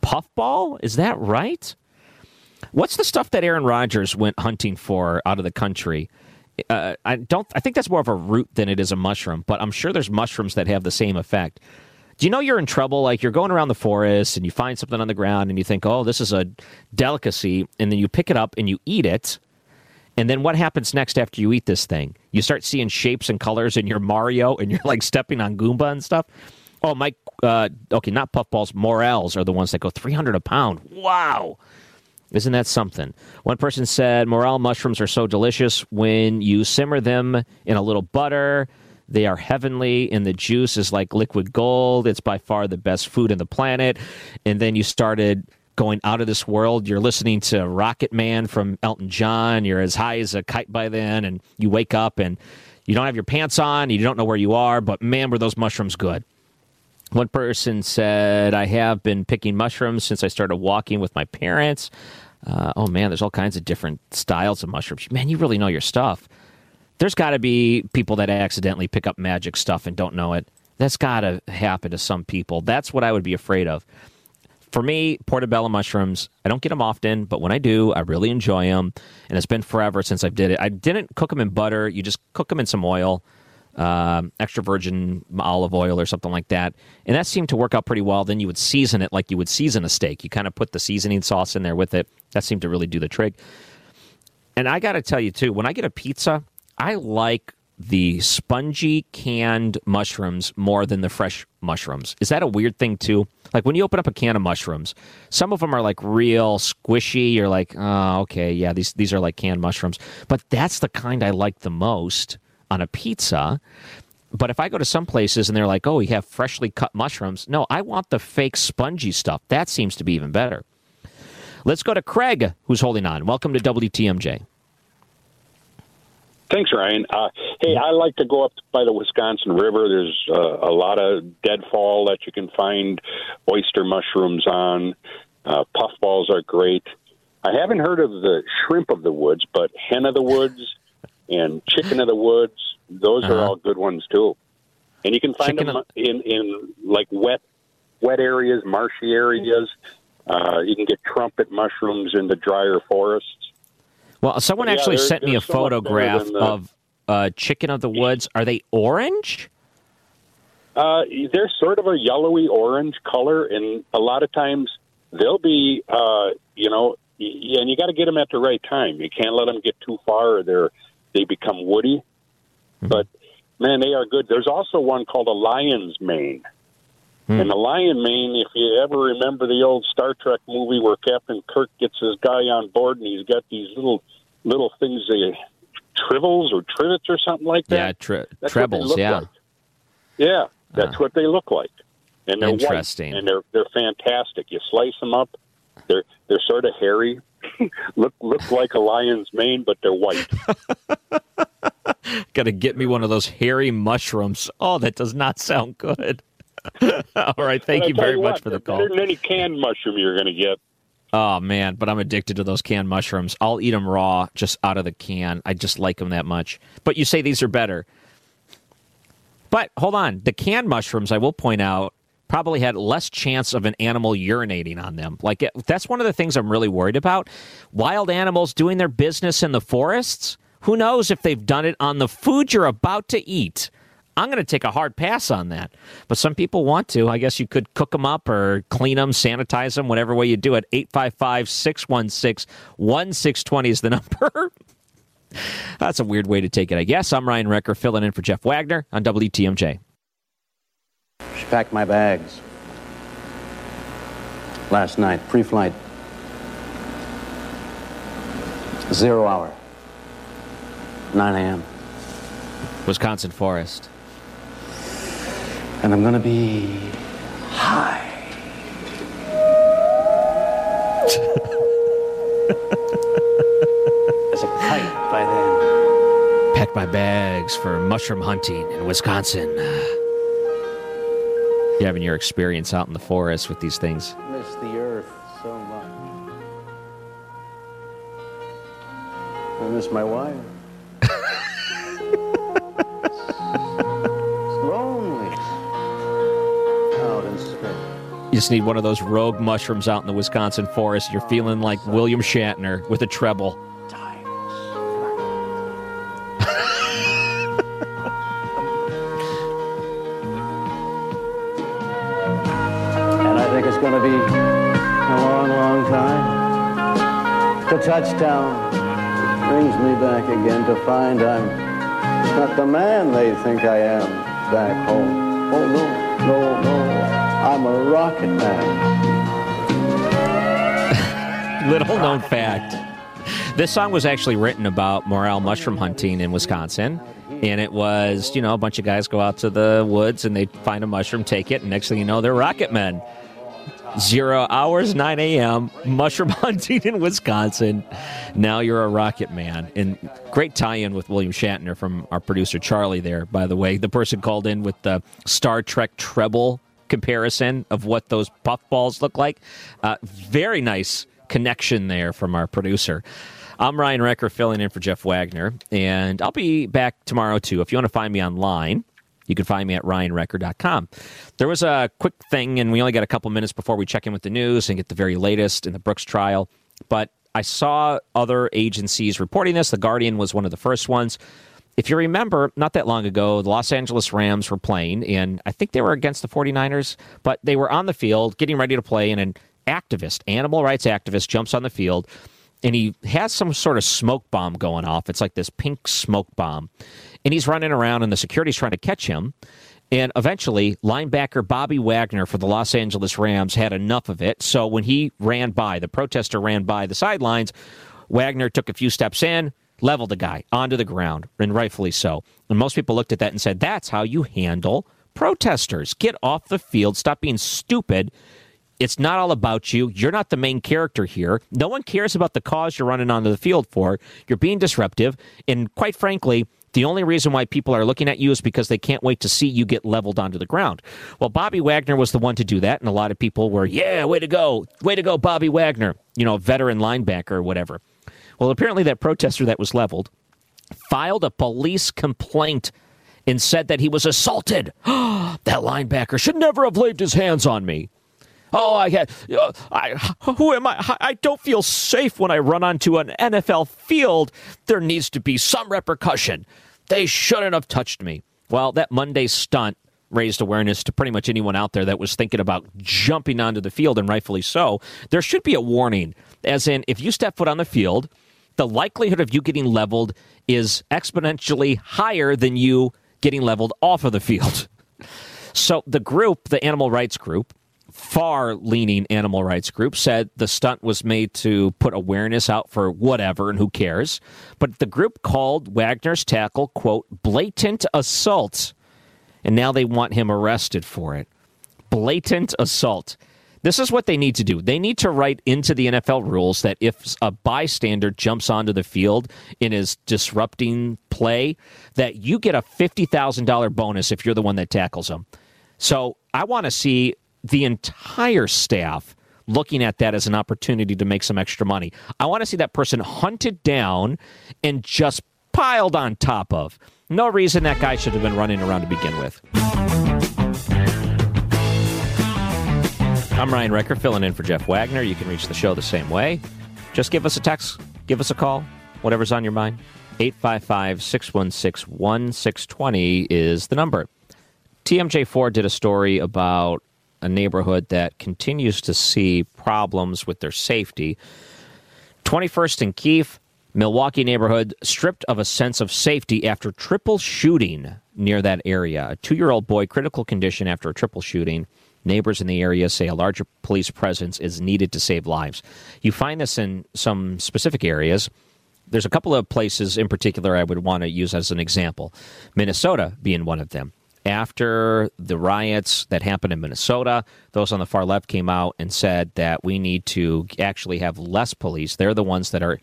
puffball? Is that right? What's the stuff that Aaron Rodgers went hunting for out of the country? Uh, I don't. I think that's more of a root than it is a mushroom, but I'm sure there's mushrooms that have the same effect. Do you know you're in trouble? Like you're going around the forest and you find something on the ground and you think, "Oh, this is a delicacy," and then you pick it up and you eat it. And then what happens next after you eat this thing? You start seeing shapes and colors in your Mario, and you're like stepping on Goomba and stuff. Oh, Mike. Uh, okay, not puffballs. Morels are the ones that go 300 a pound. Wow. Isn't that something? One person said morel mushrooms are so delicious when you simmer them in a little butter. They are heavenly, and the juice is like liquid gold. It's by far the best food in the planet. And then you started going out of this world. You're listening to Rocket Man from Elton John. You're as high as a kite by then, and you wake up and you don't have your pants on. You don't know where you are, but man, were those mushrooms good. One person said, I have been picking mushrooms since I started walking with my parents. Uh, oh man, there's all kinds of different styles of mushrooms. Man, you really know your stuff. There's got to be people that accidentally pick up magic stuff and don't know it. That's got to happen to some people. That's what I would be afraid of. For me, portobello mushrooms, I don't get them often, but when I do, I really enjoy them. And it's been forever since I did it. I didn't cook them in butter. You just cook them in some oil, um, extra virgin olive oil or something like that. And that seemed to work out pretty well. Then you would season it like you would season a steak. You kind of put the seasoning sauce in there with it. That seemed to really do the trick. And I got to tell you, too, when I get a pizza, I like the spongy canned mushrooms more than the fresh mushrooms. Is that a weird thing too? Like when you open up a can of mushrooms, some of them are like real squishy. You're like, oh, okay, yeah, these these are like canned mushrooms. But that's the kind I like the most on a pizza. But if I go to some places and they're like, oh, we have freshly cut mushrooms, no, I want the fake spongy stuff. That seems to be even better. Let's go to Craig, who's holding on. Welcome to WTMJ. Thanks, Ryan. Uh, hey, I like to go up by the Wisconsin River. There's uh, a lot of deadfall that you can find oyster mushrooms on. Uh, puffballs are great. I haven't heard of the shrimp of the woods, but hen of the woods and chicken of the woods, those Uh-huh. are all good ones too. And you can find Chicken them of- in in like wet wet areas, marshy areas. Uh, you can get trumpet mushrooms in the drier forests. Well, someone Yeah, actually sent me a so much better photograph of uh, chicken of the woods. Are they orange? Uh, they're sort of a yellowy orange color, and a lot of times they'll be, uh, you know, and you got to get them at the right time. You can't let them get too far, or they're they become woody. But man, they are good. There's also one called a lion's mane. Hmm. And the lion mane, if you ever remember the old Star Trek movie where Captain Kirk gets his guy on board and he's got these little little things, they trivels or trivets or something like that. Yeah, tre- That's what they tribbles. Yeah. like. Yeah, that's what they look like, and they're Interesting. white, and they're they're fantastic. You slice them up, they're they're sort of hairy, look look like a lion's mane, but they're white. Got to get me one of those hairy mushrooms. Oh, that does not sound good. All right, thank you very much what, for the call. Better than any canned mushroom you're going to get. Oh man, but I'm addicted to those canned mushrooms. I'll eat them raw, just out of the can. I just like them that much. But you say these are better. But hold on, the canned mushrooms, I will point out, probably had less chance of an animal urinating on them. Like that's one of the things I'm really worried about. Wild animals doing their business in the forests. Who knows if they've done it on the food you're about to eat? I'm going to take a hard pass on that. But some people want to. I guess you could cook them up or clean them, sanitize them, whatever way you do it. 855 616 1620 is the number. That's a weird way to take it, I guess. I'm Ryan Wrecker filling in for Jeff Wagner on WTMJ. She packed my bags. Last night, pre flight. Zero hour. 9 a.m. Wisconsin Forest. And I'm gonna be high. As a kite by then. Pack my bags for mushroom hunting in Wisconsin. Uh, You're having your experience out in the forest with these things. Miss the earth so much. I miss my wife. You just need one of those rogue mushrooms out in the Wisconsin forest. You're feeling like William Shatner with a tribble. And I think it's going to be a long, long time. The touchdown brings me back again to find I'm not the man they think I am back home. Oh, no, no, no. I'm a rocket man. Little known fact. This song was actually written about morel mushroom hunting in Wisconsin. And it was, you know, a bunch of guys go out to the woods and they find a mushroom, take it, and next thing you know, they're rocket men. Zero hours, 9 a.m., mushroom hunting in Wisconsin. Now you're a rocket man. And great tie in with William Shatner from our producer Charlie there, by the way. The person called in with the Star Trek tribble comparison of what those puffballs look like. Uh, very nice connection there from our producer. I'm Ryan Wrecker filling in for Jeff Wagner, and I'll be back tomorrow too. If you want to find me online, You can find me at ryanwrecker.com. There was a quick thing, and we only got a couple minutes before we check in with the news and get the very latest in the Brooks trial. But I saw other agencies reporting this. The Guardian was one of the first ones. If you remember, not that long ago, the Los Angeles Rams were playing, and I think they were against the 49ers, but they were on the field getting ready to play, and an activist, animal rights activist, jumps on the field and he has some sort of smoke bomb going off. It's like this pink smoke bomb. And he's running around, and the security's trying to catch him. And eventually, linebacker Bobby Wagner for the Los Angeles Rams had enough of it. So when he ran by, the protester ran by the sidelines, Wagner took a few steps in, leveled the guy onto the ground, and rightfully so. And most people looked at that and said, that's how you handle protesters. Get off the field, stop being stupid, it's not all about you. You're not the main character here. No one cares about the cause you're running onto the field for. You're being disruptive. And quite frankly, the only reason why people are looking at you is because they can't wait to see you get leveled onto the ground. Well, Bobby Wagner was the one to do that, and a lot of people were, yeah, way to go. Way to go, Bobby Wagner, you know, veteran linebacker or whatever. Well, apparently that protester that was leveled filed a police complaint and said that he was assaulted. that linebacker should never have laid his hands on me. Oh, I get. Uh, I, who am I? I don't feel safe when I run onto an NFL field. There needs to be some repercussion. They shouldn't have touched me. Well, that Monday stunt raised awareness to pretty much anyone out there that was thinking about jumping onto the field, and rightfully so. There should be a warning, as in, if you step foot on the field, the likelihood of you getting leveled is exponentially higher than you getting leveled off of the field. So the group, the animal rights group, far leaning animal rights group said the stunt was made to put awareness out for whatever and who cares. But the group called Wagner's tackle, quote, blatant assault. And now they want him arrested for it. Blatant assault. This is what they need to do. They need to write into the NFL rules that if a bystander jumps onto the field and is disrupting play, that you get a $50,000 bonus if you're the one that tackles them. So I want to see the entire staff looking at that as an opportunity to make some extra money. I want to see that person hunted down and just piled on top of. No reason that guy should have been running around to begin with. I'm Ryan Wrecker, filling in for Jeff Wagner. You can reach the show the same way. Just give us a text, give us a call, whatever's on your mind. 855 616 1620 is the number. TMJ4 did a story about a neighborhood that continues to see problems with their safety. 21st and Keefe, Milwaukee neighborhood stripped of a sense of safety after triple shooting near that area. A two year old boy, critical condition after a triple shooting. Neighbors in the area say a larger police presence is needed to save lives. You find this in some specific areas. There's a couple of places in particular I would want to use as an example, Minnesota being one of them after the riots that happened in Minnesota, those on the far left came out and said that we need to actually have less police. They're the ones that are,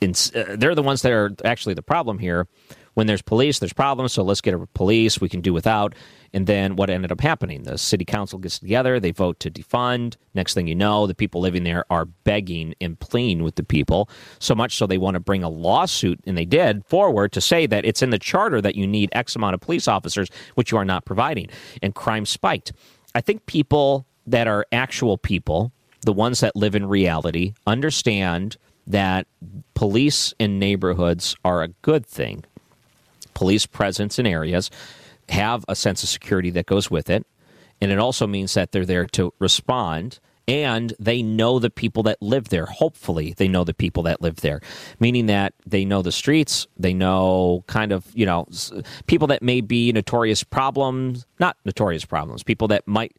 in, uh, they're the ones that are actually the problem here when there's police, there's problems. So let's get a police. We can do without. And then what ended up happening? The city council gets together, they vote to defund. Next thing you know, the people living there are begging and pleading with the people, so much so they want to bring a lawsuit, and they did, forward to say that it's in the charter that you need X amount of police officers, which you are not providing. And crime spiked. I think people that are actual people, the ones that live in reality, understand that police in neighborhoods are a good thing police presence in areas, have a sense of security that goes with it. And it also means that they're there to respond and they know the people that live there. Hopefully, they know the people that live there, meaning that they know the streets, they know kind of, you know, people that may be notorious problems, not notorious problems, people that might,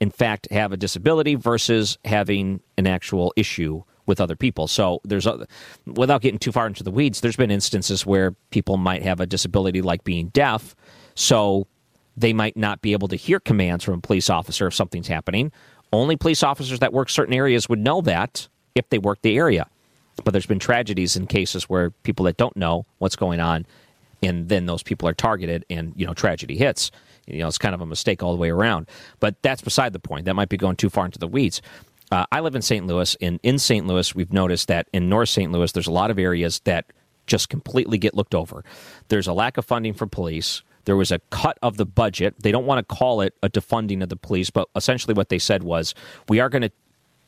in fact, have a disability versus having an actual issue with other people. So there's, a, without getting too far into the weeds, there's been instances where people might have a disability like being deaf, so they might not be able to hear commands from a police officer if something's happening. Only police officers that work certain areas would know that if they work the area. But there's been tragedies in cases where people that don't know what's going on, and then those people are targeted, and you know tragedy hits. You know, it's kind of a mistake all the way around. But that's beside the point. That might be going too far into the weeds. Uh, I live in St. Louis, and in St. Louis, we've noticed that in North St. Louis, there's a lot of areas that just completely get looked over. There's a lack of funding for police. there was a cut of the budget. They don't want to call it a defunding of the police, but essentially what they said was we are going to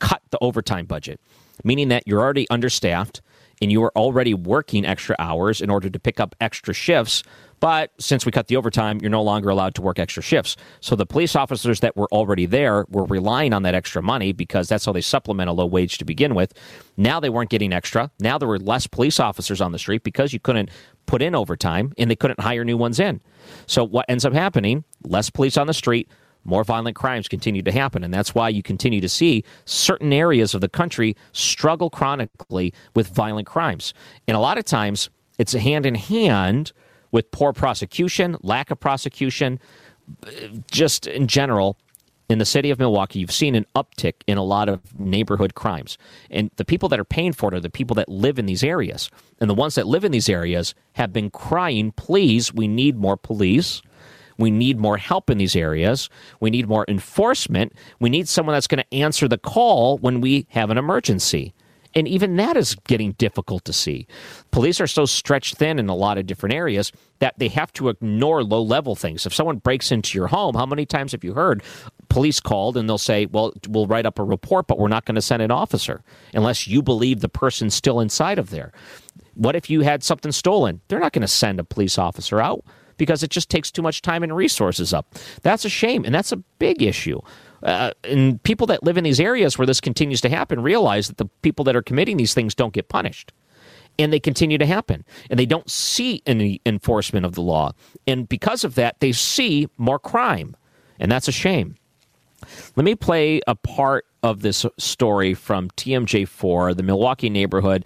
cut the overtime budget, meaning that you're already understaffed and you were already working extra hours in order to pick up extra shifts. But since we cut the overtime, you're no longer allowed to work extra shifts. So the police officers that were already there were relying on that extra money because that's how they supplement a low wage to begin with. Now they weren't getting extra. Now there were less police officers on the street because you couldn't put in overtime and they couldn't hire new ones in. So what ends up happening? Less police on the street, more violent crimes continue to happen. And that's why you continue to see certain areas of the country struggle chronically with violent crimes. And a lot of times it's hand in hand with poor prosecution, lack of prosecution, just in general. In the city of Milwaukee, you've seen an uptick in a lot of neighborhood crimes. And the people that are paying for it are the people that live in these areas. And the ones that live in these areas have been crying, please, we need more police. We need more help in these areas. We need more enforcement. We need someone that's going to answer the call when we have an emergency. And even that is getting difficult to see. Police are so stretched thin in a lot of different areas that they have to ignore low level things. If someone breaks into your home, how many times have you heard police called and they'll say, Well, we'll write up a report, but we're not going to send an officer unless you believe the person's still inside of there? What if you had something stolen? They're not going to send a police officer out because it just takes too much time and resources up. That's a shame, and that's a big issue. Uh, and people that live in these areas where this continues to happen realize that the people that are committing these things don't get punished. And they continue to happen. And they don't see any enforcement of the law. And because of that, they see more crime. And that's a shame. Let me play a part of this story from TMJ4, the Milwaukee neighborhood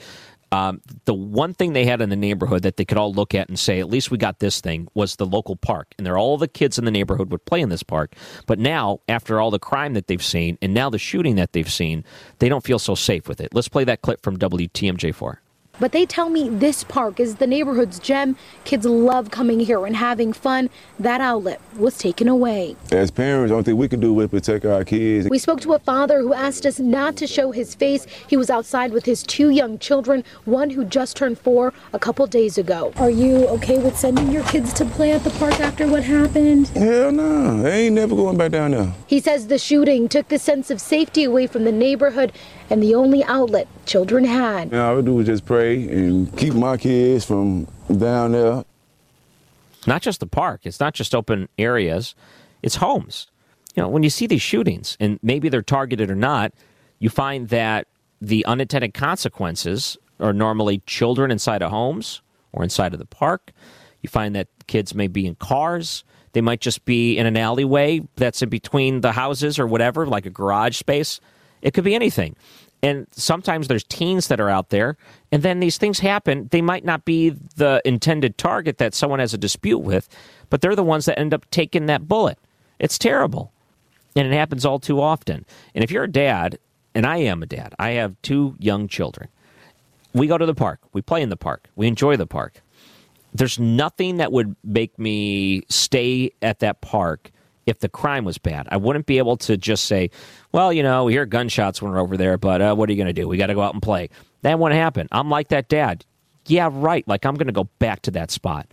um, the one thing they had in the neighborhood that they could all look at and say, at least we got this thing, was the local park. And there, all the kids in the neighborhood would play in this park. But now, after all the crime that they've seen and now the shooting that they've seen, they don't feel so safe with it. Let's play that clip from WTMJ4. But they tell me this park is the neighborhood's gem. Kids love coming here and having fun. That outlet was taken away. As parents, the only thing we can do is protect our kids. We spoke to a father who asked us not to show his face. He was outside with his two young children, one who just turned four a couple days ago. Are you okay with sending your kids to play at the park after what happened? Hell no, they ain't never going back down there. He says the shooting took the sense of safety away from the neighborhood and the only outlet children had. All I would do is just pray and keep my kids from down there. Not just the park, it's not just open areas, it's homes. You know, when you see these shootings, and maybe they're targeted or not, you find that the unintended consequences are normally children inside of homes or inside of the park. You find that kids may be in cars. They might just be in an alleyway that's in between the houses or whatever, like a garage space. It could be anything. And sometimes there's teens that are out there, and then these things happen. They might not be the intended target that someone has a dispute with, but they're the ones that end up taking that bullet. It's terrible. And it happens all too often. And if you're a dad, and I am a dad, I have two young children. We go to the park, we play in the park, we enjoy the park. There's nothing that would make me stay at that park if the crime was bad. I wouldn't be able to just say, well, you know, we hear gunshots when we're over there, but uh, what are you going to do? We got to go out and play. That wouldn't happen. I'm like that dad. Yeah, right. Like, I'm going to go back to that spot.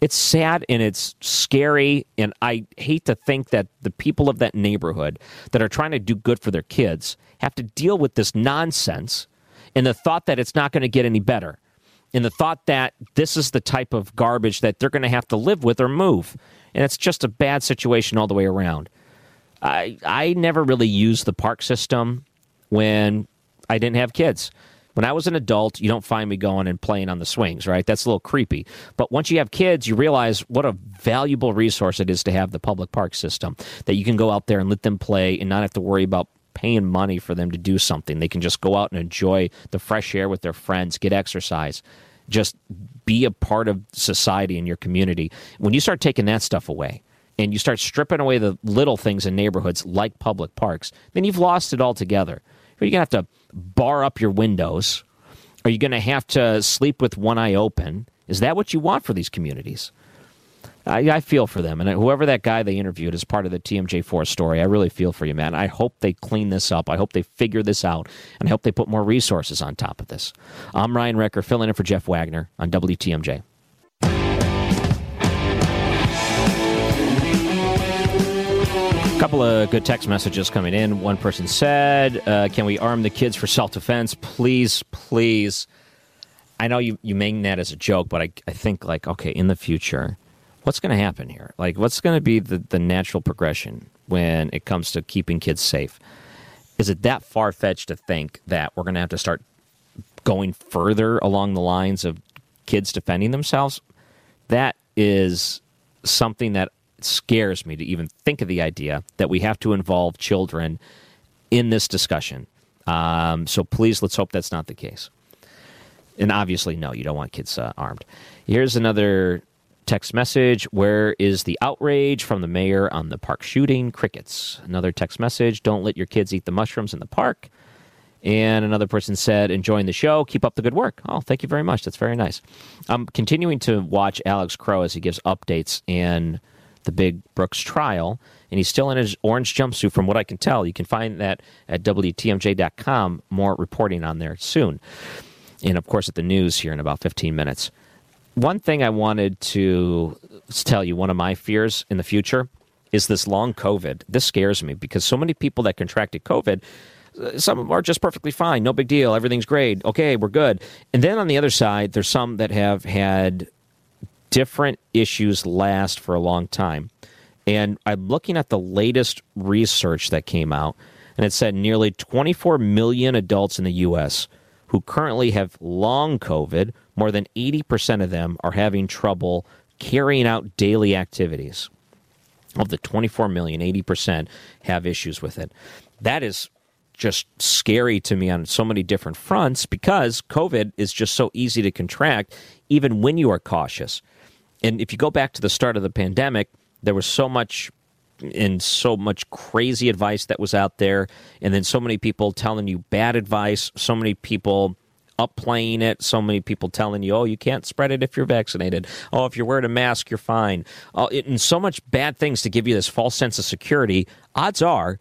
It's sad and it's scary, and I hate to think that the people of that neighborhood that are trying to do good for their kids have to deal with this nonsense and the thought that it's not going to get any better, and the thought that this is the type of garbage that they're going to have to live with or move and it's just a bad situation all the way around. I I never really used the park system when I didn't have kids. When I was an adult, you don't find me going and playing on the swings, right? That's a little creepy. But once you have kids, you realize what a valuable resource it is to have the public park system that you can go out there and let them play and not have to worry about paying money for them to do something. They can just go out and enjoy the fresh air with their friends, get exercise, just be a part of society in your community. When you start taking that stuff away and you start stripping away the little things in neighborhoods like public parks, then you've lost it altogether. Are you going to have to bar up your windows? Are you going to have to sleep with one eye open? Is that what you want for these communities? I, I feel for them. And whoever that guy they interviewed is part of the TMJ4 story. I really feel for you, man. I hope they clean this up. I hope they figure this out. And I hope they put more resources on top of this. I'm Ryan Wrecker, filling in for Jeff Wagner on WTMJ. A couple of good text messages coming in. One person said, uh, Can we arm the kids for self defense? Please, please. I know you, you mean that as a joke, but I, I think, like, okay, in the future, what's going to happen here? Like, what's going to be the the natural progression when it comes to keeping kids safe? Is it that far fetched to think that we're going to have to start going further along the lines of kids defending themselves? That is something that scares me to even think of the idea that we have to involve children in this discussion. Um, so please, let's hope that's not the case. And obviously, no, you don't want kids uh, armed. Here's another text message. Where is the outrage from the mayor on the park shooting? Crickets. Another text message. Don't let your kids eat the mushrooms in the park. And another person said, enjoying the show. Keep up the good work. Oh, thank you very much. That's very nice. I'm continuing to watch Alex Crow as he gives updates in the big Brooks trial, and he's still in his orange jumpsuit, from what I can tell. You can find that at WTMJ.com. More reporting on there soon. And of course, at the news here in about 15 minutes. One thing I wanted to tell you, one of my fears in the future is this long COVID. This scares me because so many people that contracted COVID uh, some are just perfectly fine, no big deal, everything's great, okay, we're good. And then on the other side, there's some that have had different issues last for a long time. And I'm looking at the latest research that came out, and it said nearly 24 million adults in the U.S. who currently have long COVID, more than 80% of them are having trouble carrying out daily activities. Of the 24 million, 80% have issues with it. That is just scary to me on so many different fronts because COVID is just so easy to contract, even when you are cautious. And if you go back to the start of the pandemic, there was so much and so much crazy advice that was out there, and then so many people telling you bad advice, so many people upplaying it, so many people telling you, oh, you can't spread it if you're vaccinated. Oh, if you're wearing a mask, you're fine. Oh, it, and so much bad things to give you this false sense of security. Odds are,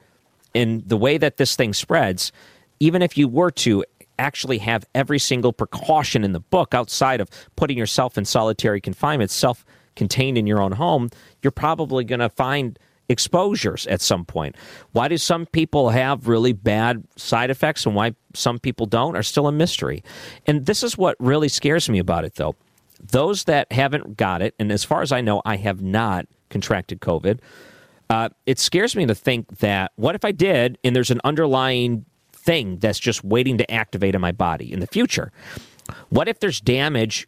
in the way that this thing spreads, even if you were to actually have every single precaution in the book outside of putting yourself in solitary confinement, self contained in your own home, you're probably going to find exposures at some point. Why do some people have really bad side effects and why some people don't are still a mystery. And this is what really scares me about it, though. Those that haven't got it, and as far as I know, I have not contracted COVID. Uh, it scares me to think that what if I did and there's an underlying thing that's just waiting to activate in my body in the future? What if there's damage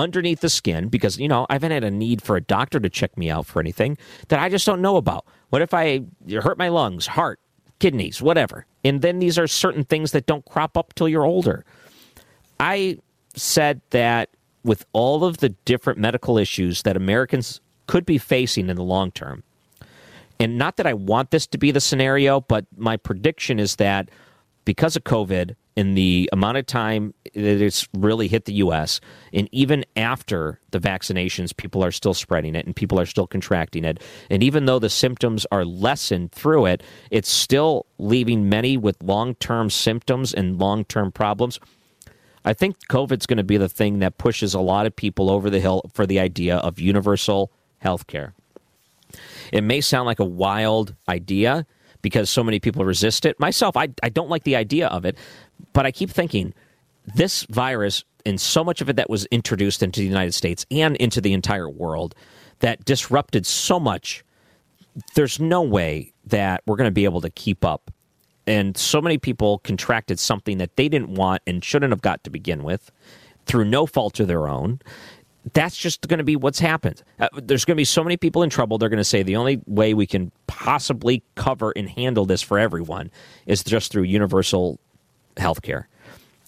underneath the skin because, you know, I haven't had a need for a doctor to check me out for anything that I just don't know about? What if I hurt my lungs, heart, kidneys, whatever? And then these are certain things that don't crop up till you're older. I said that with all of the different medical issues that Americans could be facing in the long term, and not that I want this to be the scenario, but my prediction is that because of COVID in the amount of time that it's really hit the U.S., and even after the vaccinations, people are still spreading it and people are still contracting it. And even though the symptoms are lessened through it, it's still leaving many with long term symptoms and long term problems. I think COVID's going to be the thing that pushes a lot of people over the hill for the idea of universal health care. It may sound like a wild idea because so many people resist it. Myself, I, I don't like the idea of it, but I keep thinking this virus and so much of it that was introduced into the United States and into the entire world that disrupted so much. There's no way that we're going to be able to keep up. And so many people contracted something that they didn't want and shouldn't have got to begin with through no fault of their own that's just going to be what's happened. Uh, there's going to be so many people in trouble. They're going to say the only way we can possibly cover and handle this for everyone is just through universal health care.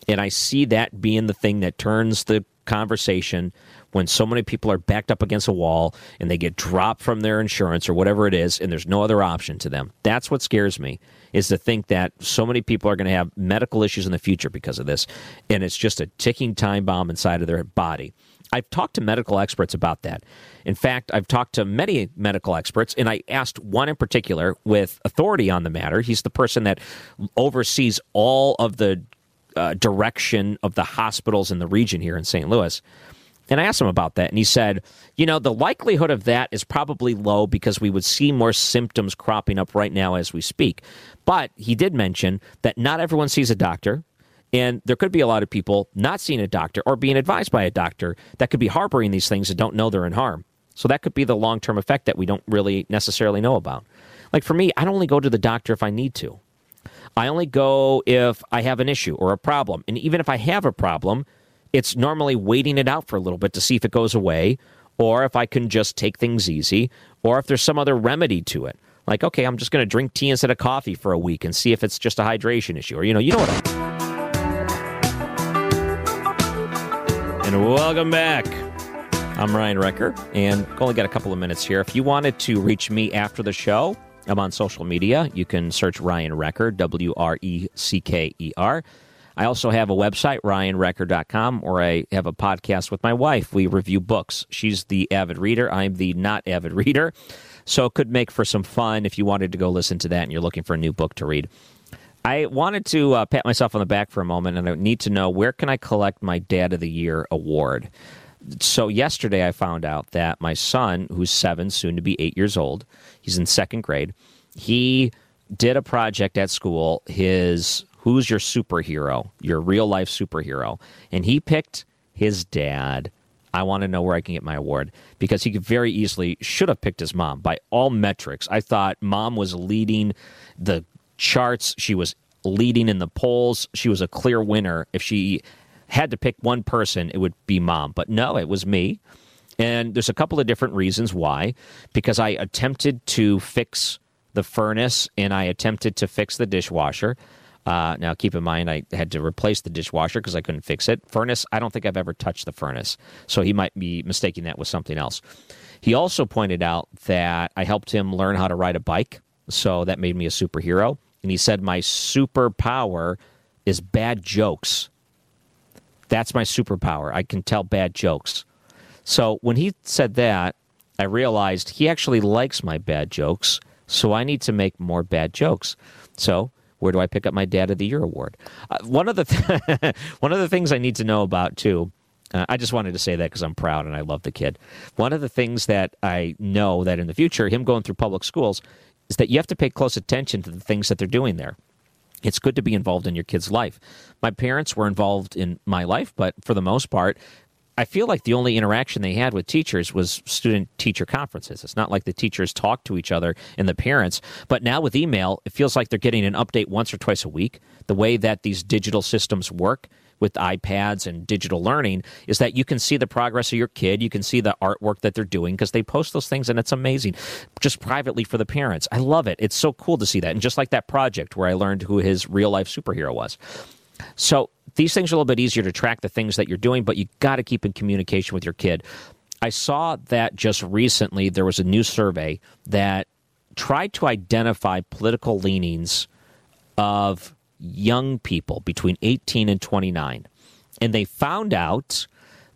And I see that being the thing that turns the conversation when so many people are backed up against a wall and they get dropped from their insurance or whatever it is and there's no other option to them. That's what scares me is to think that so many people are going to have medical issues in the future because of this and it's just a ticking time bomb inside of their body. I've talked to medical experts about that. In fact, I've talked to many medical experts, and I asked one in particular with authority on the matter. He's the person that oversees all of the uh, direction of the hospitals in the region here in St. Louis. And I asked him about that, and he said, you know, the likelihood of that is probably low because we would see more symptoms cropping up right now as we speak. But he did mention that not everyone sees a doctor. And there could be a lot of people not seeing a doctor or being advised by a doctor that could be harboring these things and don't know they're in harm. So that could be the long term effect that we don't really necessarily know about. Like for me, I don't only go to the doctor if I need to. I only go if I have an issue or a problem. And even if I have a problem, it's normally waiting it out for a little bit to see if it goes away or if I can just take things easy or if there's some other remedy to it. Like, okay, I'm just going to drink tea instead of coffee for a week and see if it's just a hydration issue or, you know, you know what I And welcome back. I'm Ryan Wrecker, and only got a couple of minutes here. If you wanted to reach me after the show, I'm on social media. You can search Ryan Wrecker, W R E C K E R. I also have a website, ryanwrecker.com, where I have a podcast with my wife. We review books. She's the avid reader, I'm the not avid reader. So it could make for some fun if you wanted to go listen to that and you're looking for a new book to read. I wanted to uh, pat myself on the back for a moment, and I need to know where can I collect my Dad of the Year award. So yesterday, I found out that my son, who's seven, soon to be eight years old, he's in second grade. He did a project at school. His who's your superhero, your real life superhero, and he picked his dad. I want to know where I can get my award because he very easily should have picked his mom by all metrics. I thought mom was leading the charts. She was leading in the polls. She was a clear winner. If she had to pick one person, it would be mom. But no, it was me. And there's a couple of different reasons why. Because I attempted to fix the furnace and I attempted to fix the dishwasher. Uh, now, keep in mind, I had to replace the dishwasher because I couldn't fix it. Furnace, I don't think I've ever touched the furnace. So he might be mistaking that with something else. He also pointed out that I helped him learn how to ride a bike. So that made me a superhero and he said, My superpower is bad jokes. That's my superpower. I can tell bad jokes. So when he said that, I realized he actually likes my bad jokes. So I need to make more bad jokes. So where do I pick up my Dad of the Year award? Uh, one of the th- one of the things I need to know about too. Uh, I just wanted to say that because I'm proud and I love the kid. One of the things that I know that in the future, him going through public schools, is that you have to pay close attention to the things that they're doing there. It's good to be involved in your kid's life. My parents were involved in my life, but for the most part, I feel like the only interaction they had with teachers was student teacher conferences. It's not like the teachers talk to each other and the parents. But now with email, it feels like they're getting an update once or twice a week. The way that these digital systems work, with iPads and digital learning is that you can see the progress of your kid. You can see the artwork that they're doing because they post those things and it's amazing just privately for the parents. I love it. It's so cool to see that. And just like that project where I learned who his real life superhero was. So these things are a little bit easier to track the things that you're doing, but you got to keep in communication with your kid. I saw that just recently there was a new survey that tried to identify political leanings of young people between 18 and 29. And they found out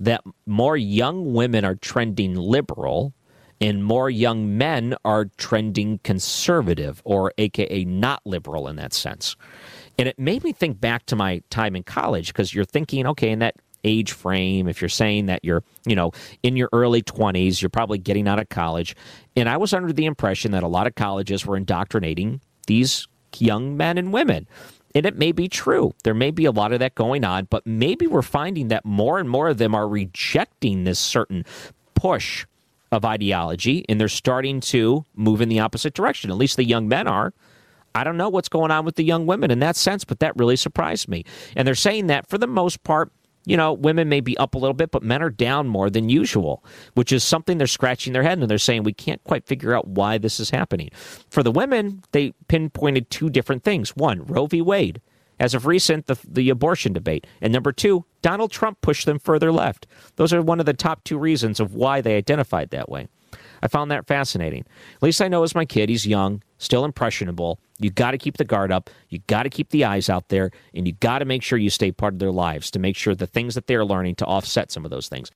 that more young women are trending liberal and more young men are trending conservative or AKA not liberal in that sense. And it made me think back to my time in college because you're thinking, okay, in that age frame, if you're saying that you're, you know, in your early 20s, you're probably getting out of college. And I was under the impression that a lot of colleges were indoctrinating these young men and women. And it may be true. There may be a lot of that going on, but maybe we're finding that more and more of them are rejecting this certain push of ideology and they're starting to move in the opposite direction. At least the young men are. I don't know what's going on with the young women in that sense, but that really surprised me. And they're saying that for the most part, you know, women may be up a little bit, but men are down more than usual, which is something they're scratching their head and they're saying we can't quite figure out why this is happening. For the women, they pinpointed two different things. One, Roe v. Wade. As of recent, the, the abortion debate. And number two, Donald Trump pushed them further left. Those are one of the top two reasons of why they identified that way. I found that fascinating. At least I know as my kid, he's young, still impressionable. You got to keep the guard up. You got to keep the eyes out there, and you got to make sure you stay part of their lives to make sure the things that they're learning to offset some of those things.